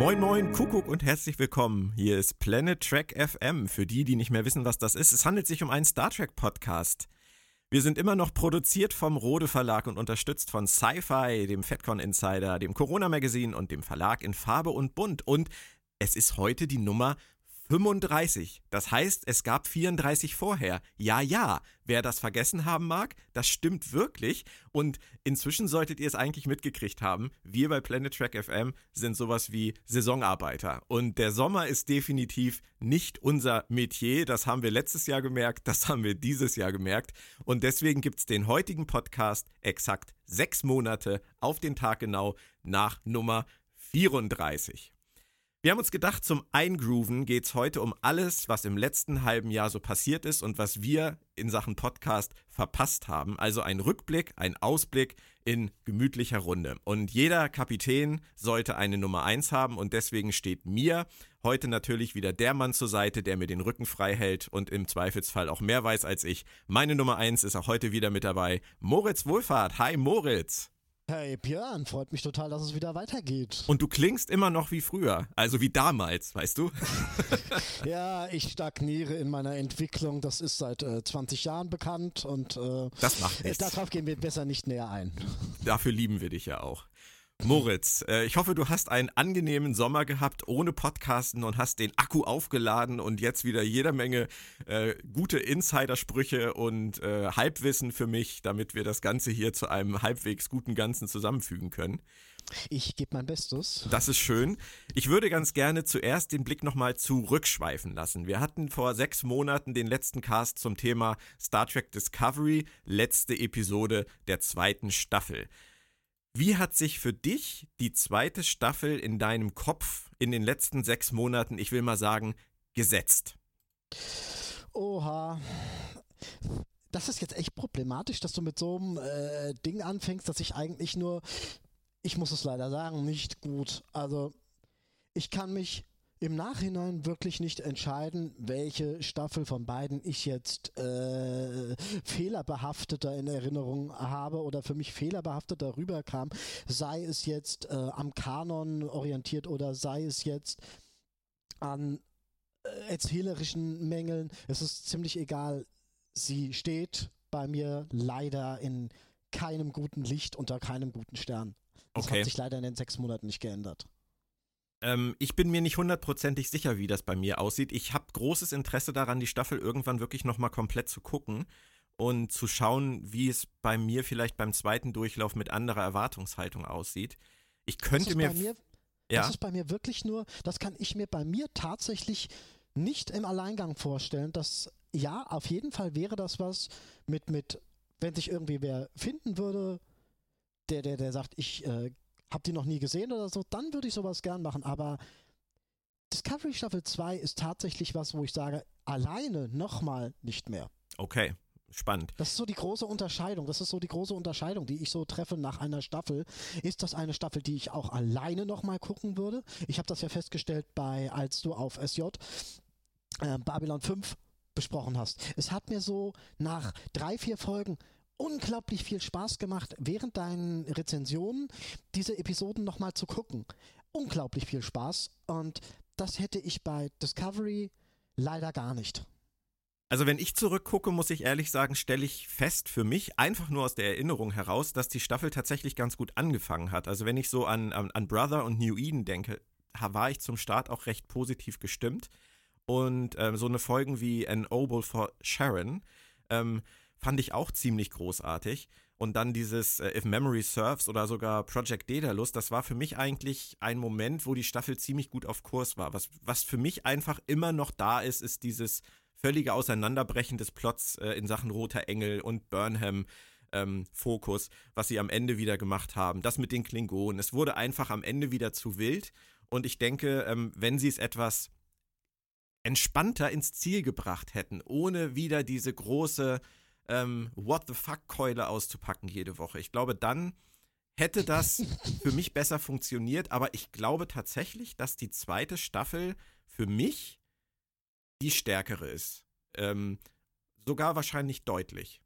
Moin Moin, Kuckuck und herzlich willkommen. Hier ist Planet Trek FM. Für die, die nicht mehr wissen, was das ist, es handelt sich um einen Star Trek Podcast. Wir sind immer noch produziert vom Rode Verlag und unterstützt von Sci-Fi, dem FedCon Insider, dem Corona Magazine und dem Verlag in Farbe und Bunt. Und es ist heute die Nummer 35. Das heißt, es gab 34 vorher. Ja, ja. Wer das vergessen haben mag, das stimmt wirklich. Und inzwischen solltet ihr es eigentlich mitgekriegt haben. Wir bei Planet Track FM sind sowas wie Saisonarbeiter. Und der Sommer ist definitiv nicht unser Metier. Das haben wir letztes Jahr gemerkt. Das haben wir dieses Jahr gemerkt. Und deswegen gibt es den heutigen Podcast exakt sechs Monate auf den Tag genau nach Nummer 34. Wir haben uns gedacht, zum Eingrooven geht es heute um alles, was im letzten halben Jahr so passiert ist und was wir in Sachen Podcast verpasst haben. Also ein Rückblick, ein Ausblick in gemütlicher Runde. Und jeder Kapitän sollte eine Nummer 1 haben und deswegen steht mir heute natürlich wieder der Mann zur Seite, der mir den Rücken frei hält und im Zweifelsfall auch mehr weiß als ich. Meine Nummer 1 ist auch heute wieder mit dabei. Moritz Wohlfahrt. Hi Moritz. Hey Björn, freut mich total, dass es wieder weitergeht. Und du klingst immer noch wie früher, also wie damals, weißt du? ja, ich stagniere in meiner Entwicklung. Das ist seit äh, 20 Jahren bekannt und äh, das macht nichts. darauf gehen wir besser nicht näher ein. Dafür lieben wir dich ja auch. Moritz, äh, ich hoffe, du hast einen angenehmen Sommer gehabt ohne Podcasten und hast den Akku aufgeladen und jetzt wieder jede Menge äh, gute Insidersprüche und äh, Halbwissen für mich, damit wir das Ganze hier zu einem halbwegs guten Ganzen zusammenfügen können. Ich gebe mein Bestes. Das ist schön. Ich würde ganz gerne zuerst den Blick nochmal zurückschweifen lassen. Wir hatten vor sechs Monaten den letzten Cast zum Thema Star Trek Discovery, letzte Episode der zweiten Staffel. Wie hat sich für dich die zweite Staffel in deinem Kopf in den letzten sechs Monaten, ich will mal sagen, gesetzt? Oha. Das ist jetzt echt problematisch, dass du mit so einem äh, Ding anfängst, dass ich eigentlich nur, ich muss es leider sagen, nicht gut. Also, ich kann mich im Nachhinein wirklich nicht entscheiden, welche Staffel von beiden ich jetzt äh, fehlerbehafteter in Erinnerung habe oder für mich fehlerbehafteter rüberkam, sei es jetzt äh, am Kanon orientiert oder sei es jetzt an äh, erzählerischen Mängeln. Es ist ziemlich egal. Sie steht bei mir leider in keinem guten Licht unter keinem guten Stern. Das okay. hat sich leider in den sechs Monaten nicht geändert. Ähm, ich bin mir nicht hundertprozentig sicher, wie das bei mir aussieht. Ich habe großes Interesse daran, die Staffel irgendwann wirklich nochmal komplett zu gucken und zu schauen, wie es bei mir vielleicht beim zweiten Durchlauf mit anderer Erwartungshaltung aussieht. Ich könnte mir, mir. Ja? Das ist bei mir wirklich nur, das kann ich mir bei mir tatsächlich nicht im Alleingang vorstellen, dass ja, auf jeden Fall wäre das was mit, mit, wenn sich irgendwie wer finden würde, der, der, der sagt, ich äh, hab die noch nie gesehen oder so, dann würde ich sowas gern machen. Aber Discovery Staffel 2 ist tatsächlich was, wo ich sage, alleine nochmal nicht mehr. Okay. Spannend. Das ist so die große Unterscheidung. Das ist so die große Unterscheidung, die ich so treffe nach einer Staffel. Ist das eine Staffel, die ich auch alleine nochmal gucken würde? Ich habe das ja festgestellt bei, als du auf SJ äh, Babylon 5 besprochen hast. Es hat mir so nach drei, vier Folgen unglaublich viel Spaß gemacht, während deinen Rezensionen diese Episoden nochmal zu gucken. Unglaublich viel Spaß und das hätte ich bei Discovery leider gar nicht. Also wenn ich zurückgucke, muss ich ehrlich sagen, stelle ich fest für mich, einfach nur aus der Erinnerung heraus, dass die Staffel tatsächlich ganz gut angefangen hat. Also wenn ich so an, an, an Brother und New Eden denke, war ich zum Start auch recht positiv gestimmt. Und ähm, so eine Folgen wie An Oboe for Sharon, ähm, fand ich auch ziemlich großartig. Und dann dieses äh, If Memory Serves oder sogar Project Daedalus, das war für mich eigentlich ein Moment, wo die Staffel ziemlich gut auf Kurs war. Was, was für mich einfach immer noch da ist, ist dieses völlige Auseinanderbrechen des Plots äh, in Sachen Roter Engel und Burnham. Ähm, Fokus, was sie am Ende wieder gemacht haben. Das mit den Klingonen. Es wurde einfach am Ende wieder zu wild. Und ich denke, ähm, wenn sie es etwas entspannter ins Ziel gebracht hätten, ohne wieder diese große ähm, What the fuck-Keule auszupacken jede Woche. Ich glaube, dann hätte das für mich besser funktioniert, aber ich glaube tatsächlich, dass die zweite Staffel für mich die stärkere ist. Ähm, sogar wahrscheinlich deutlich.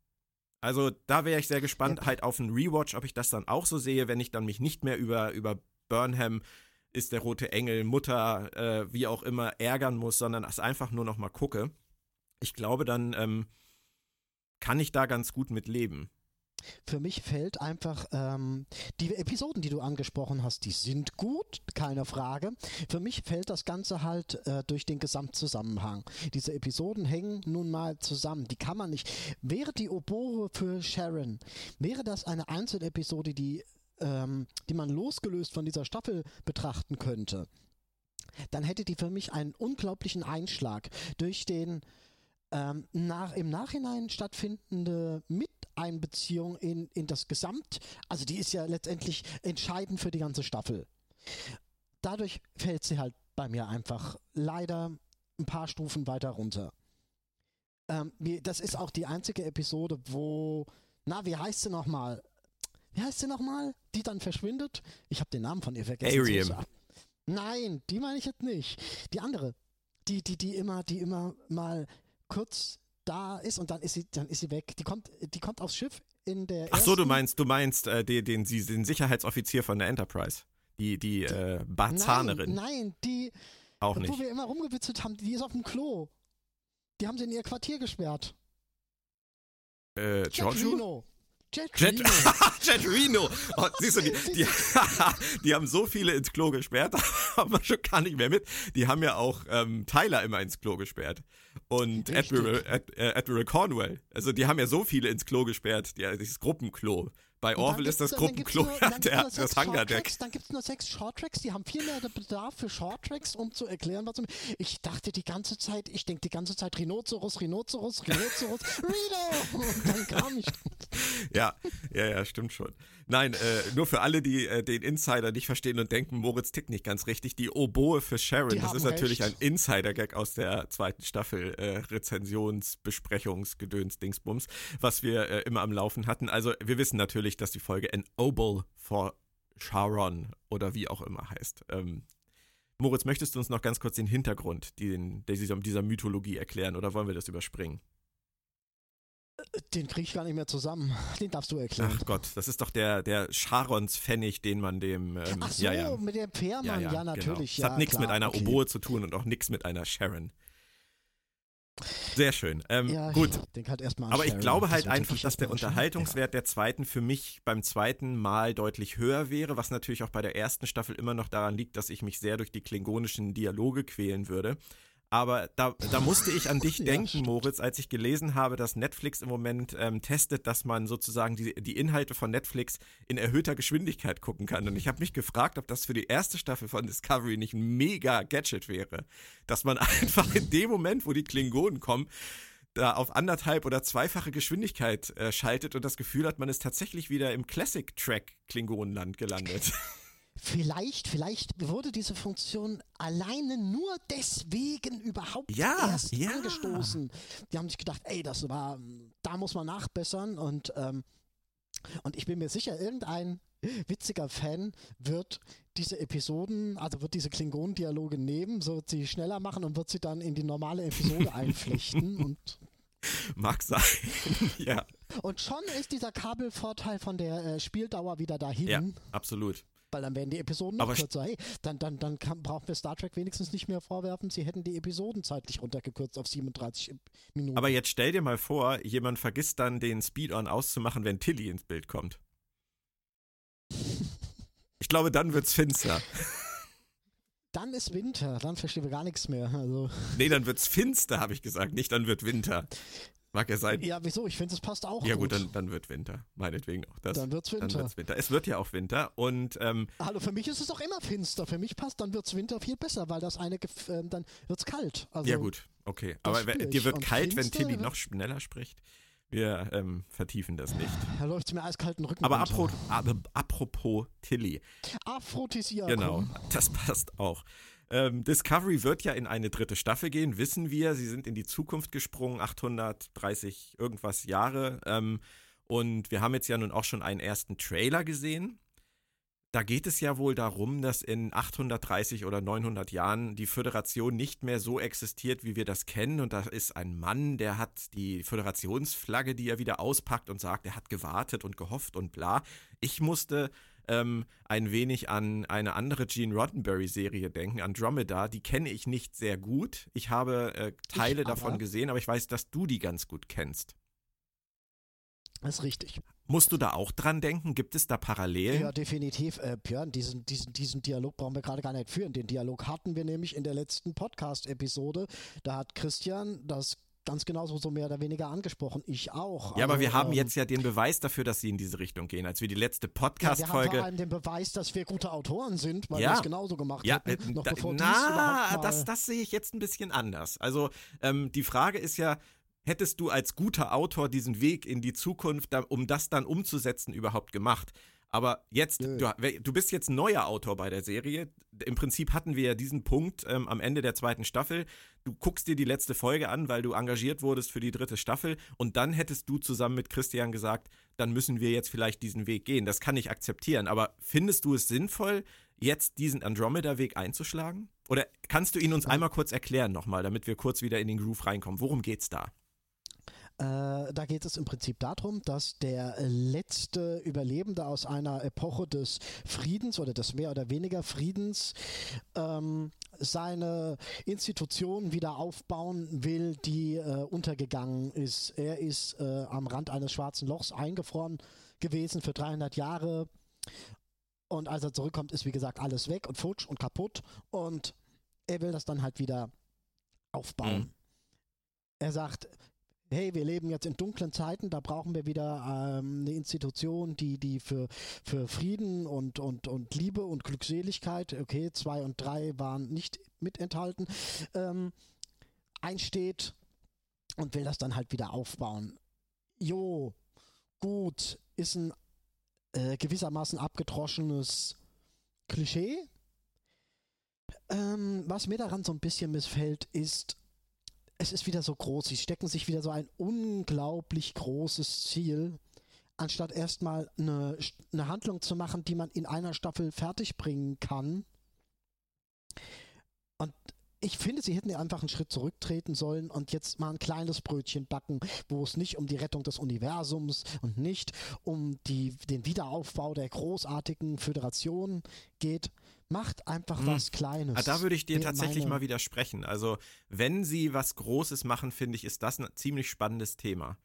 Also da wäre ich sehr gespannt, ja. halt auf einen Rewatch, ob ich das dann auch so sehe, wenn ich dann mich nicht mehr über, über Burnham ist der rote Engel, Mutter, äh, wie auch immer, ärgern muss, sondern es einfach nur noch mal gucke. Ich glaube, dann ähm, kann ich da ganz gut mit leben. Für mich fällt einfach, ähm, die Episoden, die du angesprochen hast, die sind gut, keine Frage. Für mich fällt das Ganze halt äh, durch den Gesamtzusammenhang. Diese Episoden hängen nun mal zusammen. Die kann man nicht. Wäre die Oboe für Sharon, wäre das eine Einzelepisode, die, ähm, die man losgelöst von dieser Staffel betrachten könnte, dann hätte die für mich einen unglaublichen Einschlag durch den ähm, nach, im Nachhinein stattfindende mit Einbeziehung in, in das Gesamt, also die ist ja letztendlich entscheidend für die ganze Staffel. Dadurch fällt sie halt bei mir einfach leider ein paar Stufen weiter runter. Ähm, das ist auch die einzige Episode, wo, na, wie heißt sie nochmal? Wie heißt sie nochmal? Die dann verschwindet? Ich habe den Namen von ihr vergessen. Ariam. Nein, die meine ich jetzt nicht. Die andere. Die, die, die immer, die immer mal kurz da ist und dann ist sie, dann ist sie weg. Die kommt, die kommt aufs Schiff in der. Ach so, du meinst, du meinst äh, den, den, den Sicherheitsoffizier von der Enterprise. Die, die, die äh, Barzanerin. Nein, nein, die. Auch nicht. Wo wir immer rumgewitzelt haben, die ist auf dem Klo. Die haben sie in ihr Quartier gesperrt. Äh, Giorgio? Jet, Jet, Jet Reno. Oh, siehst du, die, die, die, haben so viele ins Klo gesperrt, haben wir schon gar nicht mehr mit. Die haben ja auch ähm, Tyler immer ins Klo gesperrt. Und Admiral, Ad, äh, Admiral Cornwell. Also die haben ja so viele ins Klo gesperrt, die, dieses Gruppenklo. Bei Orville ist das Gruppenklo ja der, das Hangardeck. Dann gibt es nur sechs Shorttracks, die haben viel mehr Bedarf für Shorttracks, um zu erklären, was. Ich dachte die ganze Zeit, ich denke die ganze Zeit Rhinoceros, Rhinoceros, Rhinoceros, Reno! Und dann kam ich. Ja, ja, ja, stimmt schon. Nein, äh, nur für alle, die äh, den Insider nicht verstehen und denken, Moritz tickt nicht ganz richtig. Die Oboe für Sharon, die das ist natürlich recht. ein Insider-Gag aus der zweiten Staffel äh, Rezensions-, Besprechungs-, Gedöns, Dingsbums, was wir äh, immer am Laufen hatten. Also wir wissen natürlich, dass die Folge An Obol for Sharon oder wie auch immer heißt. Ähm, Moritz, möchtest du uns noch ganz kurz den Hintergrund den, dieser, dieser Mythologie erklären oder wollen wir das überspringen? Den kriege ich gar nicht mehr zusammen. Den darfst du erklären. Ach Gott, das ist doch der, der Charons-Pfennig, den man dem. Ähm, Ach so, ja, ja. mit dem Fährmann, ja, ja, genau. natürlich. Genau. Es hat nichts mit einer okay. Oboe zu tun und auch nichts mit einer Sharon. Sehr schön. Ähm, ja, gut. Ich halt Aber ich glaube halt einfach, dass der Unterhaltungswert ja. der zweiten für mich beim zweiten Mal deutlich höher wäre, was natürlich auch bei der ersten Staffel immer noch daran liegt, dass ich mich sehr durch die klingonischen Dialoge quälen würde. Aber da, da musste ich an dich denken, ja, Moritz, als ich gelesen habe, dass Netflix im Moment ähm, testet, dass man sozusagen die, die Inhalte von Netflix in erhöhter Geschwindigkeit gucken kann. Und ich habe mich gefragt, ob das für die erste Staffel von Discovery nicht ein mega Gadget wäre. Dass man einfach in dem Moment, wo die Klingonen kommen, da auf anderthalb oder zweifache Geschwindigkeit äh, schaltet und das Gefühl hat, man ist tatsächlich wieder im Classic-Track Klingonenland gelandet. Vielleicht, vielleicht wurde diese Funktion alleine nur deswegen überhaupt ja, erst ja. angestoßen. Die haben sich gedacht, ey, das war, da muss man nachbessern und ähm, und ich bin mir sicher, irgendein witziger Fan wird diese Episoden, also wird diese Klingon-Dialoge nehmen, so wird sie schneller machen und wird sie dann in die normale Episode einflechten und Mag sein, ja. Und schon ist dieser Kabelvorteil von der äh, Spieldauer wieder dahin. Ja, absolut weil dann werden die Episoden noch kürzer. Hey, dann, dann, dann kann, brauchen wir Star Trek wenigstens nicht mehr vorwerfen, sie hätten die Episoden zeitlich runtergekürzt auf 37 Minuten. Aber jetzt stell dir mal vor, jemand vergisst dann den Speed-On auszumachen, wenn Tilly ins Bild kommt. Ich glaube, dann wird's finster. Dann ist Winter, dann verstehen wir gar nichts mehr. Also. Nee, dann wird's finster, habe ich gesagt, nicht dann wird Winter. Mag ja sein. Ja, wieso? Ich finde, es passt auch. Ja, gut, dann, dann wird Winter. Meinetwegen auch das. Dann wird's Winter. Dann wird's Winter. Es wird ja auch Winter und. Ähm, Hallo, für mich ist es doch immer finster. Für mich passt, dann wird's Winter viel besser, weil das eine, äh, dann wird's kalt. Also, ja, gut, okay. Aber dir wird und kalt, wenn Tilly noch schneller spricht. Wir ähm, vertiefen das nicht. Da läuft mir eiskalten Rücken. Aber apro apropos Tilly. Aphrodisiakum. Genau, das passt auch. Ähm, Discovery wird ja in eine dritte Staffel gehen, wissen wir. Sie sind in die Zukunft gesprungen, 830 irgendwas Jahre. Ähm, und wir haben jetzt ja nun auch schon einen ersten Trailer gesehen. da geht es ja wohl darum, dass in 830 oder 900 Jahren die Föderation nicht mehr so existiert, wie wir das kennen. Und da ist ein Mann, der hat die Föderationsflagge, die er wieder auspackt und sagt, er hat gewartet und gehofft und bla. Ich musste ähm, ein wenig an eine andere Gene Roddenberry-Serie denken, Andromeda. Die kenne ich nicht sehr gut. Ich habe äh, Teile ich davon gesehen, aber ich weiß, dass du die ganz gut kennst. Das ist richtig. Musst du da auch dran denken? Gibt es da Parallelen? Ja, definitiv. Äh, Björn, diesen, diesen, diesen Dialog brauchen wir gerade gar nicht führen. Den Dialog hatten wir nämlich in der letzten Podcast-Episode. Da hat Christian das ganz genauso so mehr oder weniger angesprochen. Ich auch. Ja, also, aber wir haben ähm, jetzt ja den Beweis dafür, dass sie in diese Richtung gehen. Als wir die letzte Podcast-Folge. Ja, wir haben vor allem den Beweis, dass wir gute Autoren sind, weil ja. wir es genauso gemacht ja, hätten. Äh, noch da, bevor na, das, das sehe ich jetzt ein bisschen anders. Also ähm, die Frage ist ja, hättest du als guter Autor diesen Weg in die Zukunft, um das dann umzusetzen, überhaupt gemacht? Aber jetzt, du, du, bist jetzt neuer Autor bei der Serie. Im Prinzip hatten wir ja diesen Punkt ähm, am Ende der zweiten Staffel. Du guckst dir die letzte Folge an, weil du engagiert wurdest für die dritte Staffel. Und dann hättest du zusammen mit Christian gesagt, dann müssen wir jetzt vielleicht diesen Weg gehen. Das kann ich akzeptieren. Aber findest du es sinnvoll, jetzt diesen Andromeda-Weg einzuschlagen? Oder kannst du ihn uns einmal kurz erklären nochmal, damit wir kurz wieder in den Groove reinkommen? Worum geht's da? Äh, da geht es im Prinzip darum, dass der letzte Überlebende aus einer Epoche des Friedens oder des mehr oder weniger Friedens ähm, seine Institution wieder aufbauen will, die äh, untergegangen ist. Er ist äh, am Rand eines schwarzen Lochs eingefroren gewesen für 300 Jahre. Und als er zurückkommt, ist wie gesagt alles weg und futsch und kaputt. Und er will das dann halt wieder aufbauen. Mhm. Er sagt, hey, wir leben jetzt in dunklen Zeiten, da brauchen wir wieder ähm, eine Institution, die, die für, für Frieden und, und, und Liebe und Glückseligkeit, okay, zwei und drei waren nicht mit enthalten, ähm, einsteht und will das dann halt wieder aufbauen. Jo, gut, ist ein äh, gewissermaßen abgedroschenes Klischee. Ähm, was mir daran so ein bisschen missfällt, ist, es ist wieder so groß. Sie stecken sich wieder so ein unglaublich großes Ziel, anstatt erstmal eine, eine Handlung zu machen, die man in einer Staffel fertigbringen kann. Und ich finde, sie hätten einfach einen Schritt zurücktreten sollen und jetzt mal ein kleines Brötchen backen, wo es nicht um die Rettung des Universums und nicht um die, den Wiederaufbau der großartigen Föderation geht, Macht einfach hm. was Kleines. Ah, da würde ich dir tatsächlich mal widersprechen. Also, wenn sie was Großes machen, finde ich, ist das ein ziemlich spannendes Thema.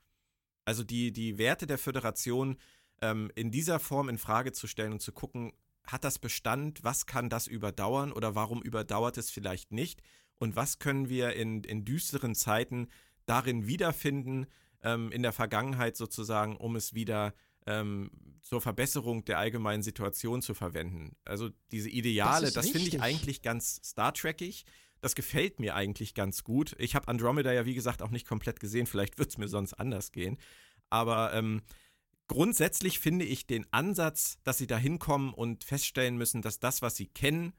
Also die, die Werte der Föderation ähm, in dieser Form in Frage zu stellen und zu gucken, hat das Bestand, was kann das überdauern oder warum überdauert es vielleicht nicht und was können wir in, in düsteren Zeiten darin wiederfinden, ähm, in der Vergangenheit sozusagen, um es wieder ähm, zur Verbesserung der allgemeinen Situation zu verwenden. Also diese Ideale, das, das finde ich eigentlich ganz Star Trekig. Das gefällt mir eigentlich ganz gut. Ich habe Andromeda ja, wie gesagt, auch nicht komplett gesehen. Vielleicht wird es mir sonst anders gehen. Aber ähm, grundsätzlich finde ich den Ansatz, dass sie da hinkommen und feststellen müssen, dass das, was sie kennen,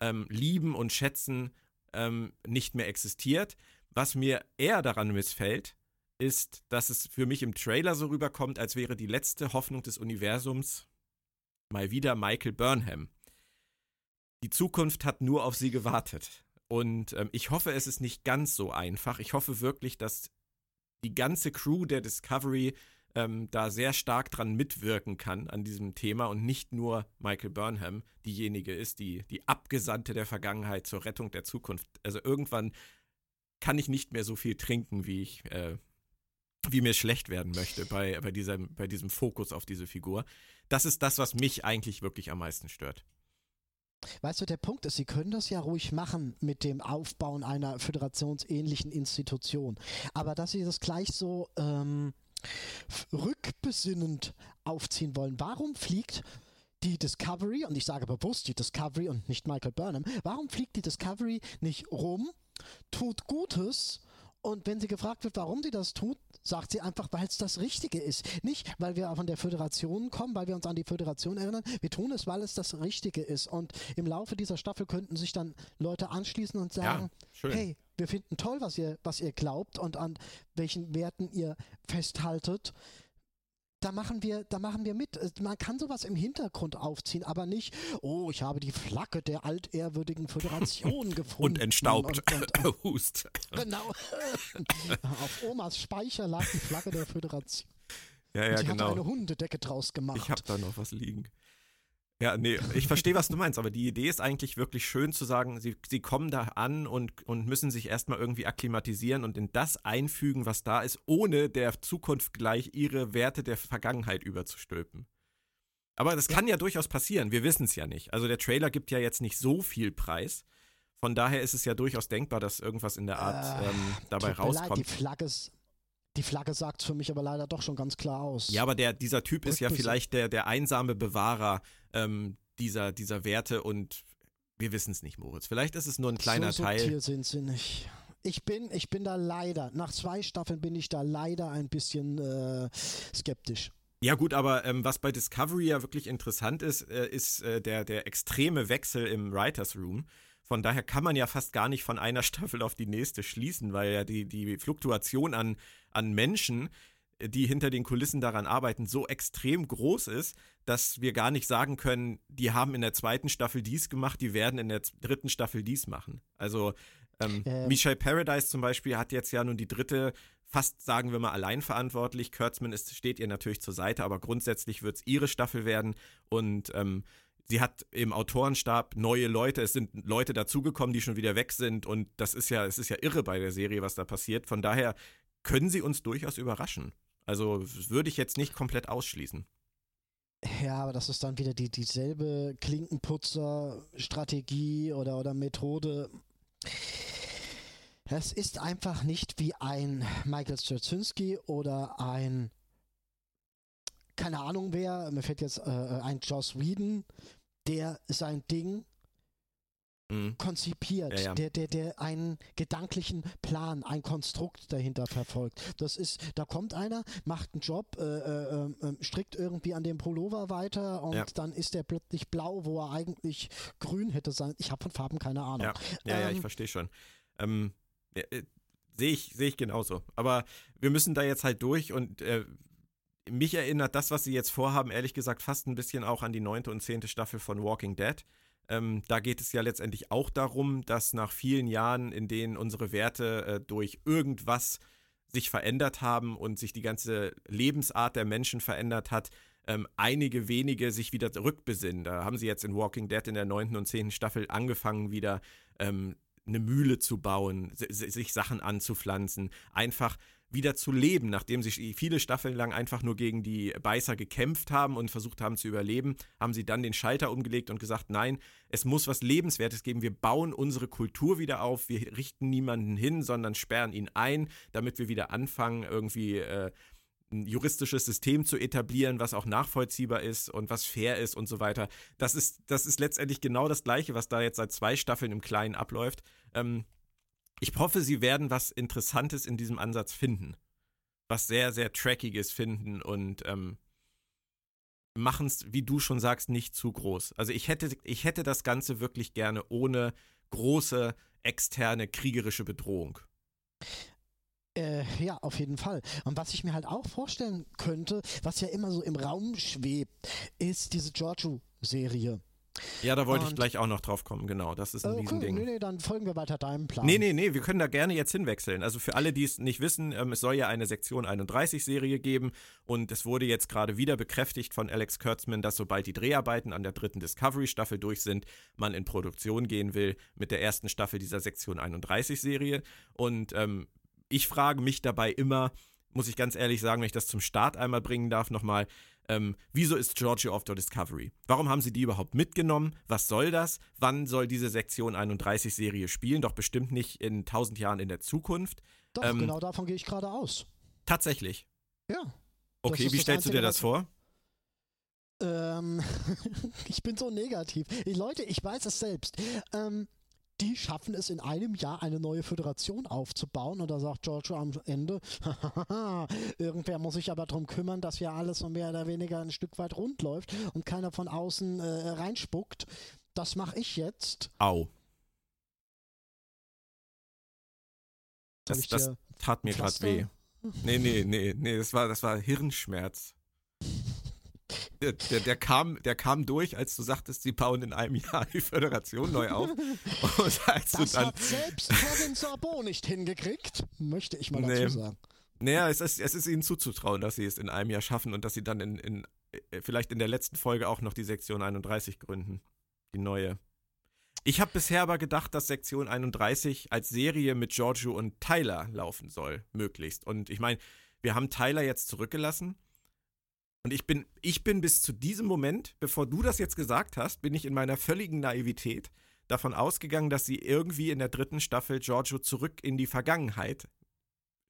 ähm, lieben und schätzen, ähm, nicht mehr existiert. Was mir eher daran missfällt, ist, dass es für mich im Trailer so rüberkommt, als wäre die letzte Hoffnung des Universums mal wieder Michael Burnham. Die Zukunft hat nur auf sie gewartet. Und ähm, ich hoffe, es ist nicht ganz so einfach. Ich hoffe wirklich, dass die ganze Crew der Discovery ähm, da sehr stark dran mitwirken kann an diesem Thema und nicht nur Michael Burnham diejenige ist, die die Abgesandte der Vergangenheit zur Rettung der Zukunft. Also irgendwann kann ich nicht mehr so viel trinken, wie ich äh, wie mir schlecht werden möchte bei, bei, diesem, bei diesem Fokus auf diese Figur. Das ist das, was mich eigentlich wirklich am meisten stört. Weißt du, der Punkt ist, Sie können das ja ruhig machen mit dem Aufbauen einer föderationsähnlichen Institution. Aber dass Sie das gleich so ähm, rückbesinnend aufziehen wollen, warum fliegt die Discovery, und ich sage bewusst die Discovery und nicht Michael Burnham, warum fliegt die Discovery nicht rum, tut Gutes und wenn sie gefragt wird, warum sie das tut, sagt sie einfach, weil es das Richtige ist. Nicht, weil wir von der Föderation kommen, weil wir uns an die Föderation erinnern. Wir tun es, weil es das Richtige ist. Und im Laufe dieser Staffel könnten sich dann Leute anschließen und sagen, ja, hey, wir finden toll, was ihr, was ihr glaubt und an welchen Werten ihr festhaltet. Da machen wir, da machen wir mit. Man kann sowas im Hintergrund aufziehen, aber nicht, oh, ich habe die Flagge der altehrwürdigen Föderation gefunden. und entstaubt. Und, und, Hust. Genau. Auf Omas Speicher lag die Flagge der Föderation. Ja, ja, die genau. hat eine Hundedecke draus gemacht. Ich habe da noch was liegen. Ja, nee, ich verstehe, was du meinst, aber die Idee ist eigentlich wirklich schön zu sagen, sie, sie kommen da an und, und müssen sich erstmal irgendwie akklimatisieren und in das einfügen, was da ist, ohne der Zukunft gleich ihre Werte der Vergangenheit überzustülpen. Aber das kann ja durchaus passieren, wir wissen es ja nicht. Also der Trailer gibt ja jetzt nicht so viel Preis. Von daher ist es ja durchaus denkbar, dass irgendwas in der Art äh, ähm, dabei rauskommt. Leid, die Flagge ist die Flagge sagt für mich aber leider doch schon ganz klar aus. Ja, aber der, dieser Typ ist ja vielleicht der, der einsame Bewahrer ähm, dieser, dieser Werte und wir wissen es nicht, Moritz. Vielleicht ist es nur ein kleiner so Teil. Hier sind sie nicht. Ich bin, ich bin da leider, nach zwei Staffeln bin ich da leider ein bisschen äh, skeptisch. Ja gut, aber ähm, was bei Discovery ja wirklich interessant ist, äh, ist äh, der, der extreme Wechsel im Writers Room. Von daher kann man ja fast gar nicht von einer Staffel auf die nächste schließen, weil ja die, die Fluktuation an, an Menschen, die hinter den Kulissen daran arbeiten, so extrem groß ist, dass wir gar nicht sagen können, die haben in der zweiten Staffel dies gemacht, die werden in der dritten Staffel dies machen. Also ähm, ähm. Michelle Paradise zum Beispiel hat jetzt ja nun die dritte fast, sagen wir mal, allein verantwortlich. Kurtzman ist, steht ihr natürlich zur Seite, aber grundsätzlich wird es ihre Staffel werden und ähm, sie hat im Autorenstab neue Leute, es sind Leute dazugekommen, die schon wieder weg sind und das ist ja, es ist ja irre bei der Serie, was da passiert. Von daher können sie uns durchaus überraschen. Also würde ich jetzt nicht komplett ausschließen. Ja, aber das ist dann wieder die, dieselbe Klinkenputzer-Strategie oder, oder Methode. Es ist einfach nicht wie ein Michael Straczynski oder ein keine Ahnung wer, mir fällt jetzt äh, ein Joss Whedon, der sein Ding mhm. konzipiert, ja, ja. Der, der, der einen gedanklichen Plan, ein Konstrukt dahinter verfolgt. Das ist, da kommt einer, macht einen Job, äh, äh, äh, strickt irgendwie an dem Pullover weiter und ja. dann ist der plötzlich blau, wo er eigentlich grün hätte sein. Ich habe von Farben keine Ahnung. Ja, ja, ähm, ich verstehe schon. Ähm, äh, Sehe ich, seh ich genauso. Aber wir müssen da jetzt halt durch und äh, mich erinnert das, was sie jetzt vorhaben, ehrlich gesagt fast ein bisschen auch an die neunte und zehnte Staffel von Walking Dead. Ähm, da geht es ja letztendlich auch darum, dass nach vielen Jahren, in denen unsere Werte äh, durch irgendwas sich verändert haben und sich die ganze Lebensart der Menschen verändert hat, ähm, einige wenige sich wieder zurückbesinnen. Da haben sie jetzt in Walking Dead in der neunten und zehnten Staffel angefangen, wieder ähm, eine Mühle zu bauen, sich Sachen anzupflanzen, einfach wieder zu leben, nachdem sie viele Staffeln lang einfach nur gegen die Beißer gekämpft haben und versucht haben zu überleben, haben sie dann den Schalter umgelegt und gesagt, nein, es muss was Lebenswertes geben. Wir bauen unsere Kultur wieder auf, wir richten niemanden hin, sondern sperren ihn ein, damit wir wieder anfangen, irgendwie äh, ein juristisches System zu etablieren, was auch nachvollziehbar ist und was fair ist und so weiter. Das ist, das ist letztendlich genau das Gleiche, was da jetzt seit zwei Staffeln im Kleinen abläuft. Ähm, ich hoffe, sie werden was Interessantes in diesem Ansatz finden. Was sehr, sehr Trackiges finden und ähm, machen es, wie du schon sagst, nicht zu groß. Also ich hätte, ich hätte das Ganze wirklich gerne ohne große externe kriegerische Bedrohung. Äh, ja, auf jeden Fall. Und was ich mir halt auch vorstellen könnte, was ja immer so im Raum schwebt, ist diese Giorgio-Serie. Ja, da wollte und, ich gleich auch noch drauf kommen, genau. Das ist ein okay, Riesending. Nee, nee, dann folgen wir weiter deinem Plan. Nee, nee, nee, wir können da gerne jetzt hinwechseln. Also für alle, die es nicht wissen, ähm, es soll ja eine Sektion 31 Serie geben und es wurde jetzt gerade wieder bekräftigt von Alex Kurtzman, dass sobald die Dreharbeiten an der dritten Discovery-Staffel durch sind, man in Produktion gehen will mit der ersten Staffel dieser Sektion 31 Serie. Und ähm, ich frage mich dabei immer, muss ich ganz ehrlich sagen, wenn ich das zum Start einmal bringen darf, nochmal, ähm, wieso ist Georgia of the Discovery? Warum haben sie die überhaupt mitgenommen? Was soll das? Wann soll diese Sektion 31 Serie spielen? Doch bestimmt nicht in 1000 Jahren in der Zukunft. Doch, ähm, genau davon gehe ich gerade aus. Tatsächlich. Ja. Okay, wie stellst du dir das vor? Ähm, ich bin so negativ. Leute, ich weiß es selbst. Ähm, die schaffen es in einem Jahr eine neue Föderation aufzubauen und da sagt Giorgio am Ende, irgendwer muss sich aber darum kümmern, dass hier alles so mehr oder weniger ein Stück weit rund läuft und keiner von außen äh, reinspuckt. Das mache ich jetzt. Au. Das, das tat mir gerade weh. Nee, nee, nee, nee, das war, das war Hirnschmerz. Der, der, der, kam, der kam durch, als du sagtest, sie bauen in einem Jahr die Föderation neu auf. Und als das dann, hat selbst Kevin Sabo nicht hingekriegt, möchte ich mal dazu nee. sagen. Naja, es ist, es ist ihnen zuzutrauen, dass sie es in einem Jahr schaffen und dass sie dann in, in äh, vielleicht in der letzten Folge auch noch die Sektion 31 gründen. Die neue. Ich habe bisher aber gedacht, dass Sektion 31 als Serie mit Giorgio und Tyler laufen soll, möglichst. Und ich meine, wir haben Tyler jetzt zurückgelassen. Und ich bin, ich bin bis zu diesem Moment, bevor du das jetzt gesagt hast, bin ich in meiner völligen Naivität davon ausgegangen, dass sie irgendwie in der dritten Staffel Giorgio zurück in die Vergangenheit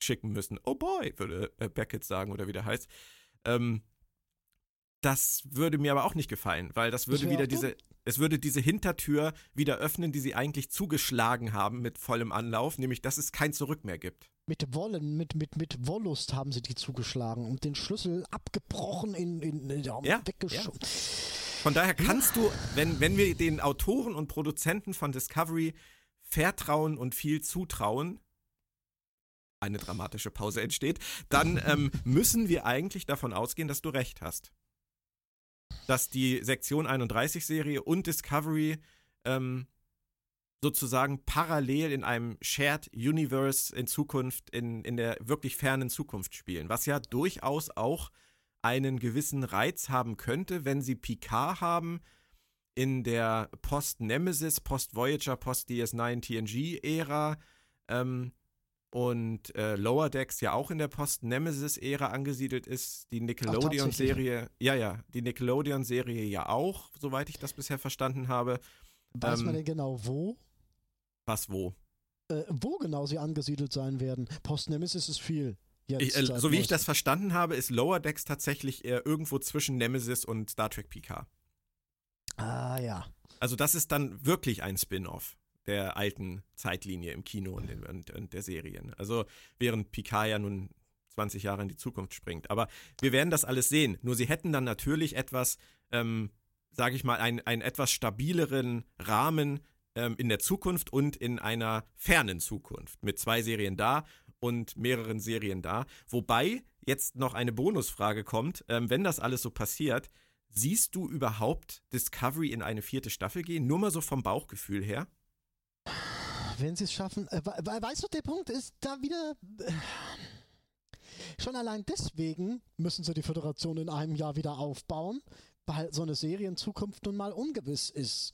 schicken müssen. Oh boy, würde äh, Beckett sagen oder wie der heißt. Ähm, das würde mir aber auch nicht gefallen, weil das würde wieder diese, es würde diese Hintertür wieder öffnen, die sie eigentlich zugeschlagen haben mit vollem Anlauf, nämlich dass es kein Zurück mehr gibt. Mit Wollen, mit, mit, mit Wollust haben sie die zugeschlagen und den Schlüssel abgebrochen in, in, in ja, weggeschoben. Ja. Von daher kannst du, wenn, wenn wir den Autoren und Produzenten von Discovery vertrauen und viel zutrauen, eine dramatische Pause entsteht, dann ähm, müssen wir eigentlich davon ausgehen, dass du recht hast. Dass die Sektion 31 Serie und Discovery ähm, sozusagen parallel in einem Shared Universe in Zukunft, in, in der wirklich fernen Zukunft spielen, was ja durchaus auch einen gewissen Reiz haben könnte, wenn sie Picard haben in der Post-Nemesis, Post-Voyager, Post-DS9 TNG-Ära, ähm, und äh, Lower Decks ja auch in der Post-Nemesis-Ära angesiedelt ist. Die Nickelodeon-Serie, ja, ja, die Nickelodeon-Serie ja auch, soweit ich das bisher verstanden habe. Weiß ähm, man denn genau wo? Was wo? Äh, wo genau sie angesiedelt sein werden. Post-Nemesis ist viel. Ich, äh, so wie ich das verstanden habe, ist Lower Decks tatsächlich eher irgendwo zwischen Nemesis und Star Trek PK. Ah, ja. Also, das ist dann wirklich ein Spin-off der alten Zeitlinie im Kino und, in, und, und der Serien. Also während Picard ja nun 20 Jahre in die Zukunft springt. Aber wir werden das alles sehen. Nur sie hätten dann natürlich etwas, ähm, sage ich mal, einen, einen etwas stabileren Rahmen ähm, in der Zukunft und in einer fernen Zukunft. Mit zwei Serien da und mehreren Serien da. Wobei jetzt noch eine Bonusfrage kommt, ähm, wenn das alles so passiert, siehst du überhaupt Discovery in eine vierte Staffel gehen? Nur mal so vom Bauchgefühl her? Wenn sie es schaffen, äh, weißt du, der Punkt ist da wieder. Äh, schon allein deswegen müssen sie die Föderation in einem Jahr wieder aufbauen, weil so eine Serie in Zukunft nun mal ungewiss ist.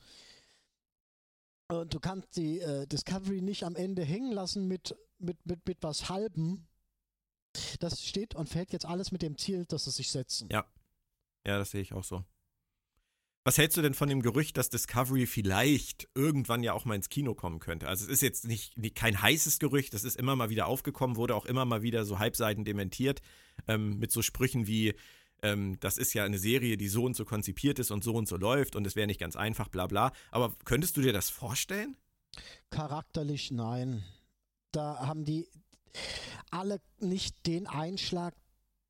Und du kannst die äh, Discovery nicht am Ende hängen lassen mit, mit, mit, mit was Halbem. Das steht und fällt jetzt alles mit dem Ziel, dass sie sich setzen. Ja. Ja, das sehe ich auch so. Was hältst du denn von dem Gerücht, dass Discovery vielleicht irgendwann ja auch mal ins Kino kommen könnte? Also es ist jetzt nicht, nicht kein heißes Gerücht, das ist immer mal wieder aufgekommen, wurde auch immer mal wieder so halbseiten dementiert, ähm, mit so Sprüchen wie, ähm, das ist ja eine Serie, die so und so konzipiert ist und so und so läuft und es wäre nicht ganz einfach, bla bla. Aber könntest du dir das vorstellen? Charakterlich nein. Da haben die alle nicht den Einschlag,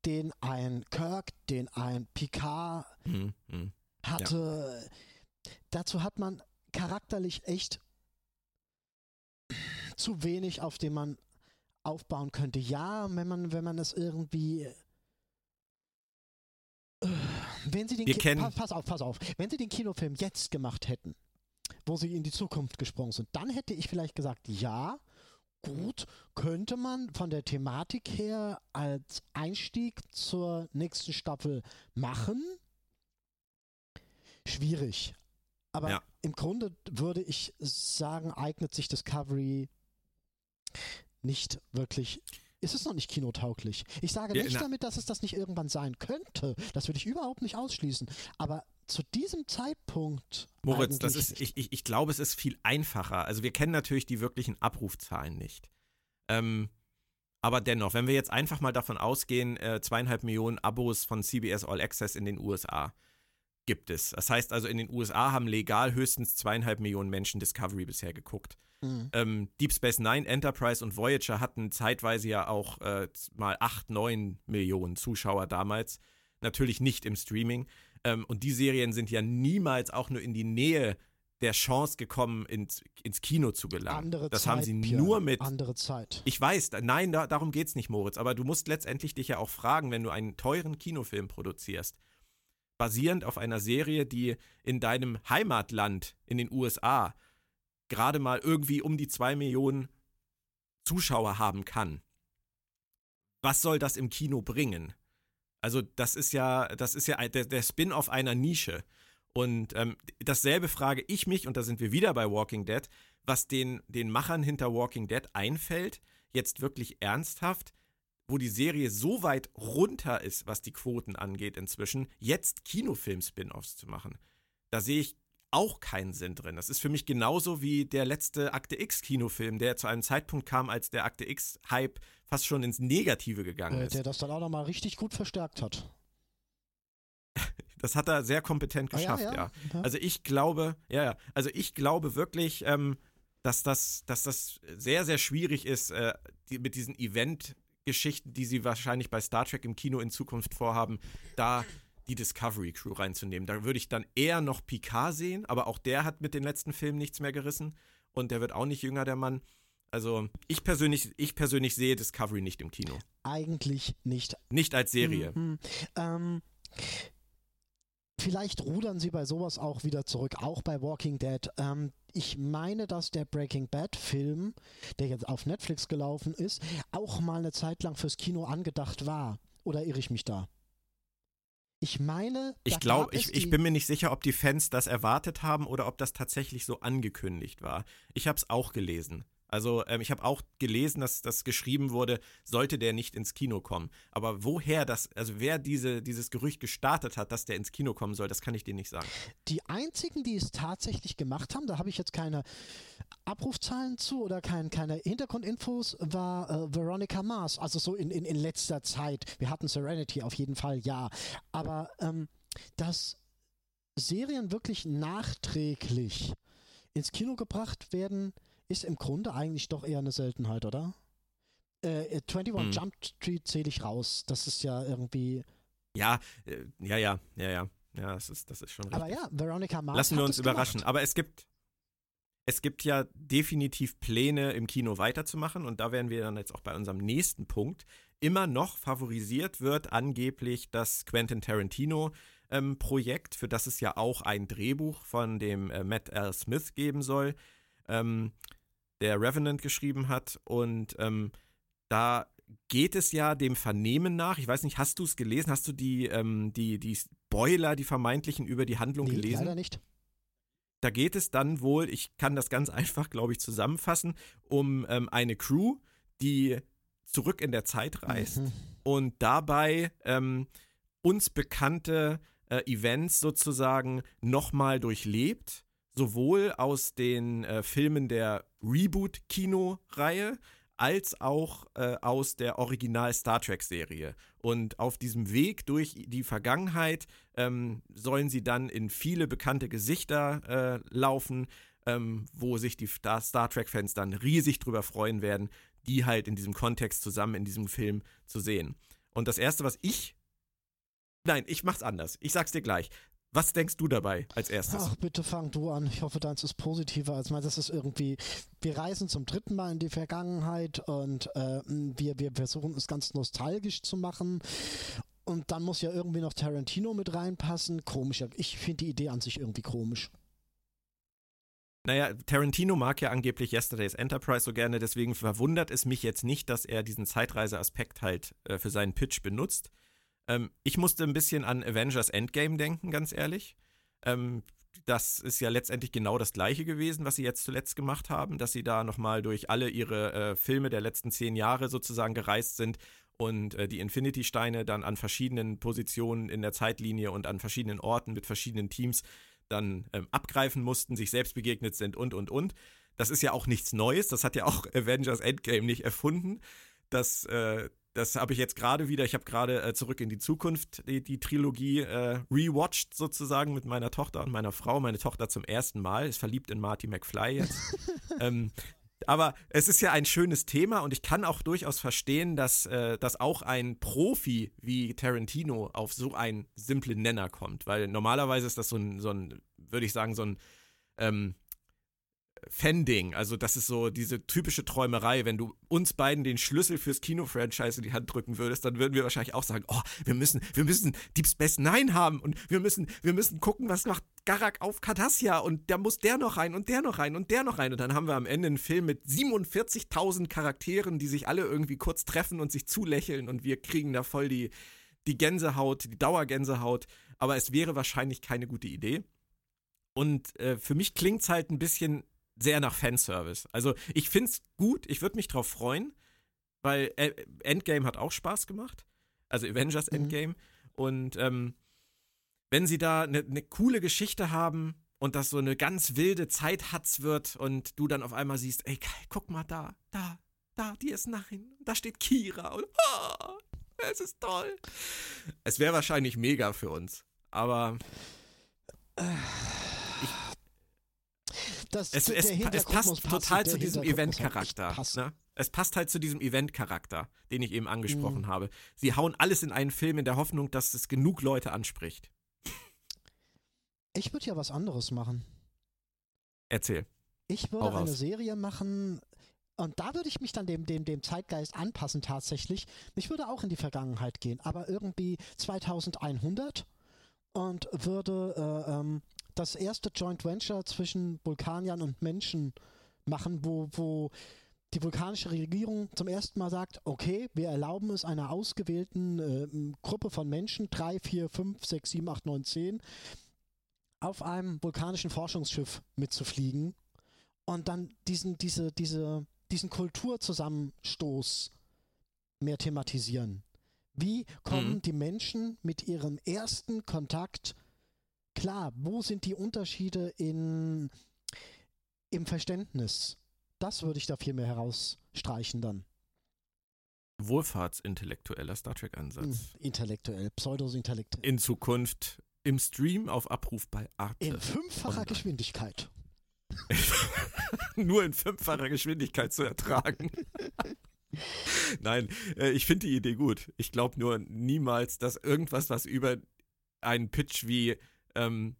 den ein Kirk, den ein Picard, mhm, mh hatte. Ja. Dazu hat man charakterlich echt zu wenig, auf dem man aufbauen könnte. Ja, wenn man, wenn man es irgendwie. Äh, wenn sie den Wir kennen pass, pass auf, pass auf. Wenn sie den Kinofilm jetzt gemacht hätten, wo sie in die Zukunft gesprungen sind, dann hätte ich vielleicht gesagt, ja, gut, könnte man von der Thematik her als Einstieg zur nächsten Staffel machen schwierig. Aber ja. im Grunde würde ich sagen, eignet sich Discovery nicht wirklich. Ist es noch nicht kinotauglich? Ich sage ja, nicht damit, dass es das nicht irgendwann sein könnte. Das würde ich überhaupt nicht ausschließen. Aber zu diesem Zeitpunkt. Moritz, das ist, ich, ich, ich glaube, es ist viel einfacher. Also wir kennen natürlich die wirklichen Abrufzahlen nicht. Ähm, aber dennoch, wenn wir jetzt einfach mal davon ausgehen, äh, zweieinhalb Millionen Abos von CBS All Access in den USA, gibt es. Das heißt also, in den USA haben legal höchstens zweieinhalb Millionen Menschen Discovery bisher geguckt. Mhm. Ähm, Deep Space Nine, Enterprise und Voyager hatten zeitweise ja auch äh, mal acht, neun Millionen Zuschauer damals. Natürlich nicht im Streaming. Ähm, und die Serien sind ja niemals auch nur in die Nähe der Chance gekommen, ins, ins Kino zu gelangen. Andere das Zeit, haben sie nur mit. Andere Zeit. Ich weiß, nein, da, darum geht es nicht, Moritz. Aber du musst letztendlich dich ja auch fragen, wenn du einen teuren Kinofilm produzierst basierend auf einer Serie, die in deinem Heimatland in den USA gerade mal irgendwie um die zwei Millionen Zuschauer haben kann. Was soll das im Kino bringen? Also das ist ja, das ist ja der, der Spin-off einer Nische. Und ähm, dasselbe frage ich mich, und da sind wir wieder bei Walking Dead, was den, den Machern hinter Walking Dead einfällt, jetzt wirklich ernsthaft, wo die Serie so weit runter ist, was die Quoten angeht inzwischen, jetzt Kinofilm-Spin-offs zu machen. Da sehe ich auch keinen Sinn drin. Das ist für mich genauso wie der letzte Akte X-Kinofilm, der zu einem Zeitpunkt kam, als der Akte X-Hype fast schon ins Negative gegangen Äh, ist. der das dann auch nochmal richtig gut verstärkt hat. Das hat er sehr kompetent Ah, geschafft, ja. Also ich glaube, ja, ja, also ich glaube wirklich, ähm, dass, das, dass das sehr, sehr schwierig ist, äh, die, mit diesen Event-Geschichten, die sie wahrscheinlich bei Star Trek im Kino in Zukunft vorhaben, da die Discovery Crew reinzunehmen. Da würde ich dann eher noch Picard sehen, aber auch der hat mit den letzten Filmen nichts mehr gerissen und der wird auch nicht jünger, der Mann. Also ich persönlich, ich persönlich sehe Discovery nicht im Kino. Eigentlich nicht. Nicht als Serie. Mhm. Ähm, vielleicht rudern sie bei sowas auch wieder zurück, auch bei Walking Dead. Ähm, ich meine, dass der Breaking Bad Film, der jetzt auf Netflix gelaufen ist, auch mal eine Zeit lang fürs Kino angedacht war. Oder irre ich mich da? Ich meine, Ich glaube, ich, ich bin mir nicht sicher, ob die Fans das erwartet haben oder ob das tatsächlich so angekündigt war. Ich habe es auch gelesen. Also ähm, ich habe auch gelesen, dass das geschrieben wurde, sollte der nicht ins Kino kommen. Aber woher das, also wer diese, dieses Gerücht gestartet hat, dass der ins Kino kommen soll, das kann ich dir nicht sagen. Die einzigen, die es tatsächlich gemacht haben, da habe ich jetzt keine Abrufzahlen zu oder kein, keine Hintergrundinfos, war äh, Veronica Mars. Also so in, in, in letzter Zeit. Wir hatten Serenity auf jeden Fall, ja. Aber ähm, dass Serien wirklich nachträglich ins Kino gebracht werden, ist im Grunde eigentlich doch eher eine Seltenheit, oder? Äh, 21 Hm. Jump Street zähle ich raus. Das ist ja irgendwie. Ja, äh, ja, ja, ja, ja. Ja, das ist, das ist schon richtig. Aber ja, Veronica Mars. Lassen wir uns überraschen. Gemacht. Aber es gibt, es gibt ja definitiv Pläne, im Kino weiterzumachen. Und da wären wir dann jetzt auch bei unserem nächsten Punkt. Immer noch favorisiert wird angeblich das Quentin Tarantino-Projekt, für das es ja auch ein Drehbuch von dem äh, Matt L. Smith geben soll, ähm, der Revenant geschrieben hat. Und ähm, da geht es ja dem Vernehmen nach. Ich weiß nicht, hast du es gelesen? Hast du die, ähm, die, die Spoiler, die vermeintlichen über die Handlung nee, gelesen? Leider nicht. Da geht es dann wohl, ich kann das ganz einfach, glaube ich, zusammenfassen, um ähm, eine Crew, die zurück in der Zeit reist Mhm. und dabei ähm, uns bekannte äh, Events sozusagen nochmal durchlebt, sowohl aus den äh, Filmen der Reboot-Kino-Reihe als auch äh, aus der Original-Star Trek-Serie. Und auf diesem Weg durch die Vergangenheit ähm, sollen sie dann in viele bekannte Gesichter äh, laufen, ähm, wo sich die Star, Star Trek-Fans dann riesig drüber freuen werden, die halt in diesem Kontext zusammen in diesem Film zu sehen. Und das Erste, was ich. Nein, ich mach's anders. Ich sag's dir gleich. Was denkst du dabei als erstes? Ach, bitte fang du an. Ich hoffe, deins ist positiver als mein. Das ist irgendwie, wir reisen zum dritten Mal in die Vergangenheit und äh, wir, wir versuchen es ganz nostalgisch zu machen. Und dann muss ja irgendwie noch Tarantino mit reinpassen. Komisch. Ich finde die Idee an sich irgendwie komisch. Naja, Tarantino mag ja angeblich Yesterday's Enterprise so gerne, deswegen verwundert es mich jetzt nicht, dass er diesen Zeitreise-Aspekt halt äh, für seinen Pitch benutzt. Ähm, ich musste ein bisschen an Avengers Endgame denken, ganz ehrlich. Ähm, das ist ja letztendlich genau das gleiche gewesen, was sie jetzt zuletzt gemacht haben, dass sie da nochmal durch alle ihre äh, Filme der letzten zehn Jahre sozusagen gereist sind und äh, die Infinity-Steine dann an verschiedenen Positionen in der Zeitlinie und an verschiedenen Orten mit verschiedenen Teams dann ähm, abgreifen mussten, sich selbst begegnet sind und, und, und. Das ist ja auch nichts Neues. Das hat ja auch Avengers Endgame nicht erfunden. Das, äh, das habe ich jetzt gerade wieder, ich habe gerade äh, zurück in die Zukunft die, die Trilogie äh, rewatcht sozusagen mit meiner Tochter und meiner Frau. Meine Tochter zum ersten Mal ist verliebt in Marty McFly jetzt. ähm, aber es ist ja ein schönes Thema und ich kann auch durchaus verstehen, dass, äh, dass auch ein Profi wie Tarantino auf so einen simplen Nenner kommt. Weil normalerweise ist das so ein, so ein würde ich sagen, so ein ähm, Fan-Ding. Also, das ist so diese typische Träumerei. Wenn du uns beiden den Schlüssel fürs Kino-Franchise in die Hand drücken würdest, dann würden wir wahrscheinlich auch sagen, oh, wir müssen, wir müssen Deep Space Nine haben und wir müssen, wir müssen gucken, was macht Garak auf Cardassia und da muss der noch rein und der noch rein und der noch rein. Und dann haben wir am Ende einen Film mit 47.000 Charakteren, die sich alle irgendwie kurz treffen und sich zulächeln und wir kriegen da voll die, die Gänsehaut, die Dauergänsehaut. Aber es wäre wahrscheinlich keine gute Idee. Und äh, für mich klingt es halt ein bisschen sehr nach Fanservice. Also ich finde es gut, ich würde mich drauf freuen, weil äh, Endgame hat auch Spaß gemacht. Also Avengers mhm. Endgame. Mhm. Und ähm, wenn sie da eine ne coole Geschichte haben und das so eine ganz wilde Zeithatz wird und du dann auf einmal siehst, ey, guck mal da, da, da, die ist nein, da steht Kira und oh, es ist toll. Es wäre wahrscheinlich mega für uns, aber das, es, es, es passt total zu diesem Event-Charakter. Ne? Es passt halt zu diesem Event-Charakter, den ich eben angesprochen mhm. habe. Sie hauen alles in einen Film in der Hoffnung, dass es genug Leute anspricht. Ich würde ja was anderes machen. Erzähl. Ich würde eine Serie machen, und da würde ich mich dann dem, dem, dem Zeitgeist anpassen tatsächlich. Ich würde auch in die Vergangenheit gehen, aber irgendwie 2100 und würde äh, ähm, das erste Joint Venture zwischen Vulkaniern und Menschen machen, wo, wo die vulkanische Regierung zum ersten Mal sagt, okay, wir erlauben es einer ausgewählten äh, Gruppe von Menschen, drei, vier, fünf, sechs, sieben, acht, neun, zehn, auf einem vulkanischen Forschungsschiff mitzufliegen und dann diesen, diese, diese, diesen Kulturzusammenstoß mehr thematisieren. Wie kommen mhm. die Menschen mit ihrem ersten Kontakt klar? Wo sind die Unterschiede in, im Verständnis? Das würde ich da viel mehr herausstreichen dann. Wohlfahrtsintellektueller Star Trek-Ansatz. Hm, intellektuell, pseudo-intellektuell. In Zukunft im Stream auf Abruf bei Arte. In fünffacher Online. Geschwindigkeit. Nur in fünffacher Geschwindigkeit zu ertragen. Nein, äh, ich finde die Idee gut. Ich glaube nur niemals, dass irgendwas, was über einen Pitch wie ähm,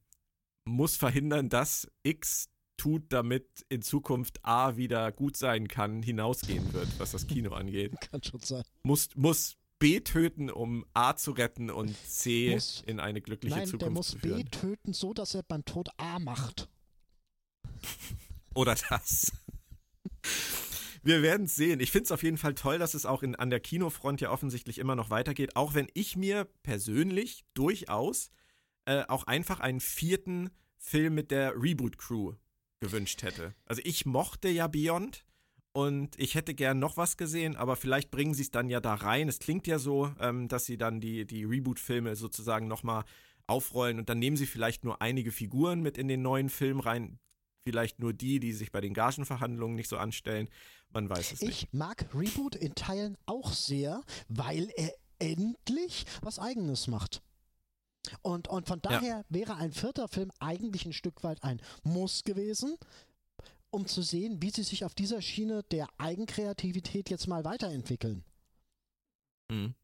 muss verhindern, dass X tut, damit in Zukunft A wieder gut sein kann, hinausgehen wird, was das Kino angeht. Kann schon sein. Muss, muss B töten, um A zu retten und C muss, in eine glückliche nein, Zukunft zu führen. Der muss B töten, so dass er beim Tod A macht. Oder das. Wir werden es sehen. Ich finde es auf jeden Fall toll, dass es auch in, an der Kinofront ja offensichtlich immer noch weitergeht, auch wenn ich mir persönlich durchaus äh, auch einfach einen vierten Film mit der Reboot-Crew gewünscht hätte. Also ich mochte ja Beyond und ich hätte gern noch was gesehen, aber vielleicht bringen sie es dann ja da rein. Es klingt ja so, ähm, dass sie dann die, die Reboot-Filme sozusagen nochmal aufrollen und dann nehmen sie vielleicht nur einige Figuren mit in den neuen Film rein, vielleicht nur die, die sich bei den Gagenverhandlungen nicht so anstellen. Man weiß es ich nicht. Ich mag Reboot in Teilen auch sehr, weil er endlich was Eigenes macht. Und, und von daher ja. wäre ein vierter Film eigentlich ein Stück weit ein Muss gewesen, um zu sehen, wie sie sich auf dieser Schiene der Eigenkreativität jetzt mal weiterentwickeln. Mhm.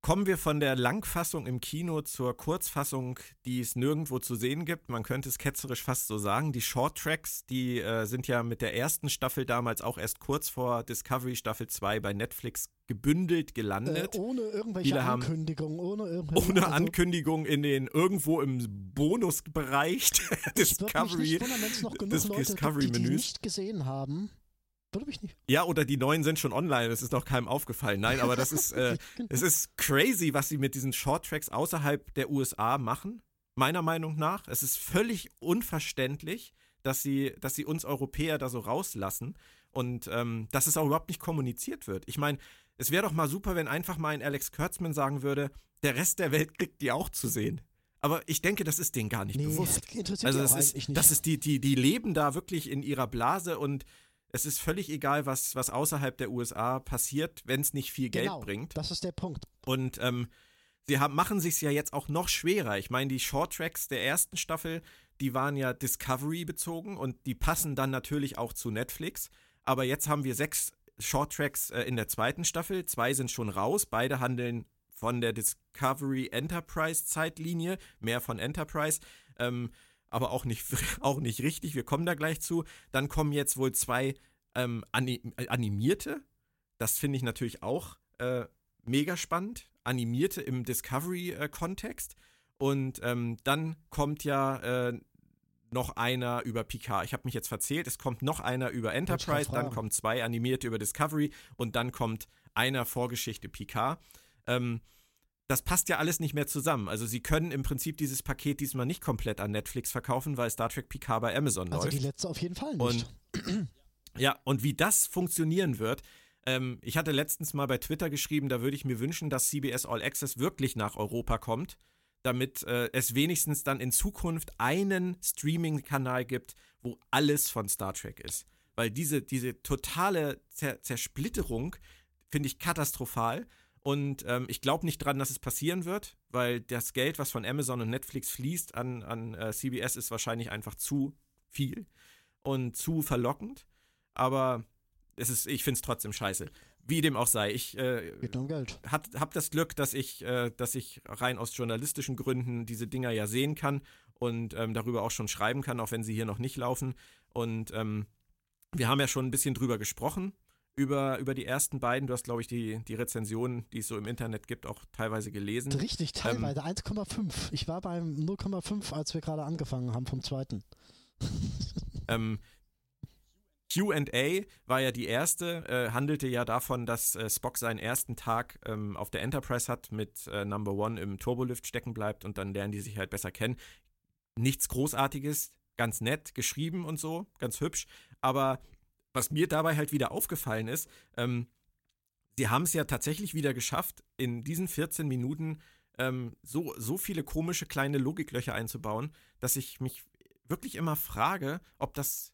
Kommen wir von der Langfassung im Kino zur Kurzfassung, die es nirgendwo zu sehen gibt. Man könnte es ketzerisch fast so sagen. Die Short Tracks, die äh, sind ja mit der ersten Staffel damals auch erst kurz vor Discovery Staffel 2 bei Netflix gebündelt gelandet. Äh, ohne irgendwelche Viele Ankündigung, ohne irgendwelche Ohne also, Ankündigung in den irgendwo im Bonusbereich der Discovery. Wundern, des Leute Discovery gibt, die, die nicht gesehen haben. Würde mich nicht. Ja, oder die neuen sind schon online, das ist noch keinem aufgefallen. Nein, aber das ist, äh, es ist crazy, was sie mit diesen Shorttracks außerhalb der USA machen, meiner Meinung nach. Es ist völlig unverständlich, dass sie, dass sie uns Europäer da so rauslassen und ähm, dass es auch überhaupt nicht kommuniziert wird. Ich meine, es wäre doch mal super, wenn einfach mal ein Alex Kurtzman sagen würde, der Rest der Welt kriegt die auch zu sehen. Aber ich denke, das ist denen gar nicht nee, bewusst. also das ist, nicht. das ist die, die, die leben da wirklich in ihrer Blase und es ist völlig egal, was, was außerhalb der USA passiert, wenn es nicht viel Geld genau, bringt. Das ist der Punkt. Und ähm, sie haben, machen sich ja jetzt auch noch schwerer. Ich meine, die Short Tracks der ersten Staffel, die waren ja Discovery bezogen und die passen dann natürlich auch zu Netflix. Aber jetzt haben wir sechs Short Tracks äh, in der zweiten Staffel. Zwei sind schon raus. Beide handeln von der Discovery Enterprise Zeitlinie, mehr von Enterprise. Ähm, aber auch nicht, auch nicht richtig. Wir kommen da gleich zu. Dann kommen jetzt wohl zwei ähm, animierte. Das finde ich natürlich auch äh, mega spannend. Animierte im Discovery-Kontext. Und ähm, dann kommt ja äh, noch einer über Picard. Ich habe mich jetzt verzählt. Es kommt noch einer über Enterprise, dann kommen zwei animierte über Discovery und dann kommt einer Vorgeschichte Picard. Ähm, das passt ja alles nicht mehr zusammen. Also sie können im Prinzip dieses Paket diesmal nicht komplett an Netflix verkaufen, weil Star Trek Picard bei Amazon also läuft. Also die letzte auf jeden Fall nicht. Und, ja, und wie das funktionieren wird, ähm, ich hatte letztens mal bei Twitter geschrieben, da würde ich mir wünschen, dass CBS All Access wirklich nach Europa kommt, damit äh, es wenigstens dann in Zukunft einen Streaming-Kanal gibt, wo alles von Star Trek ist. Weil diese, diese totale Zer Zersplitterung finde ich katastrophal. Und ähm, ich glaube nicht dran, dass es passieren wird, weil das Geld, was von Amazon und Netflix fließt an, an äh, CBS, ist wahrscheinlich einfach zu viel und zu verlockend. Aber es ist, ich finde es trotzdem scheiße. Wie dem auch sei. Ich äh, um Geld. habe das Glück, dass ich, äh, dass ich rein aus journalistischen Gründen diese Dinger ja sehen kann und ähm, darüber auch schon schreiben kann, auch wenn sie hier noch nicht laufen. Und ähm, wir haben ja schon ein bisschen drüber gesprochen über, über die ersten beiden. Du hast, glaube ich, die, die Rezensionen, die es so im Internet gibt, auch teilweise gelesen. Richtig, teilweise. Ähm, 1,5. Ich war beim 0,5, als wir gerade angefangen haben vom zweiten. ähm, QA war ja die erste, äh, handelte ja davon, dass äh, Spock seinen ersten Tag ähm, auf der Enterprise hat, mit äh, Number One im Turbolift stecken bleibt und dann lernen die sich halt besser kennen. Nichts Großartiges, ganz nett geschrieben und so, ganz hübsch, aber was mir dabei halt wieder aufgefallen ist, ähm, sie haben es ja tatsächlich wieder geschafft, in diesen 14 Minuten ähm, so, so viele komische kleine Logiklöcher einzubauen, dass ich mich wirklich immer frage, ob das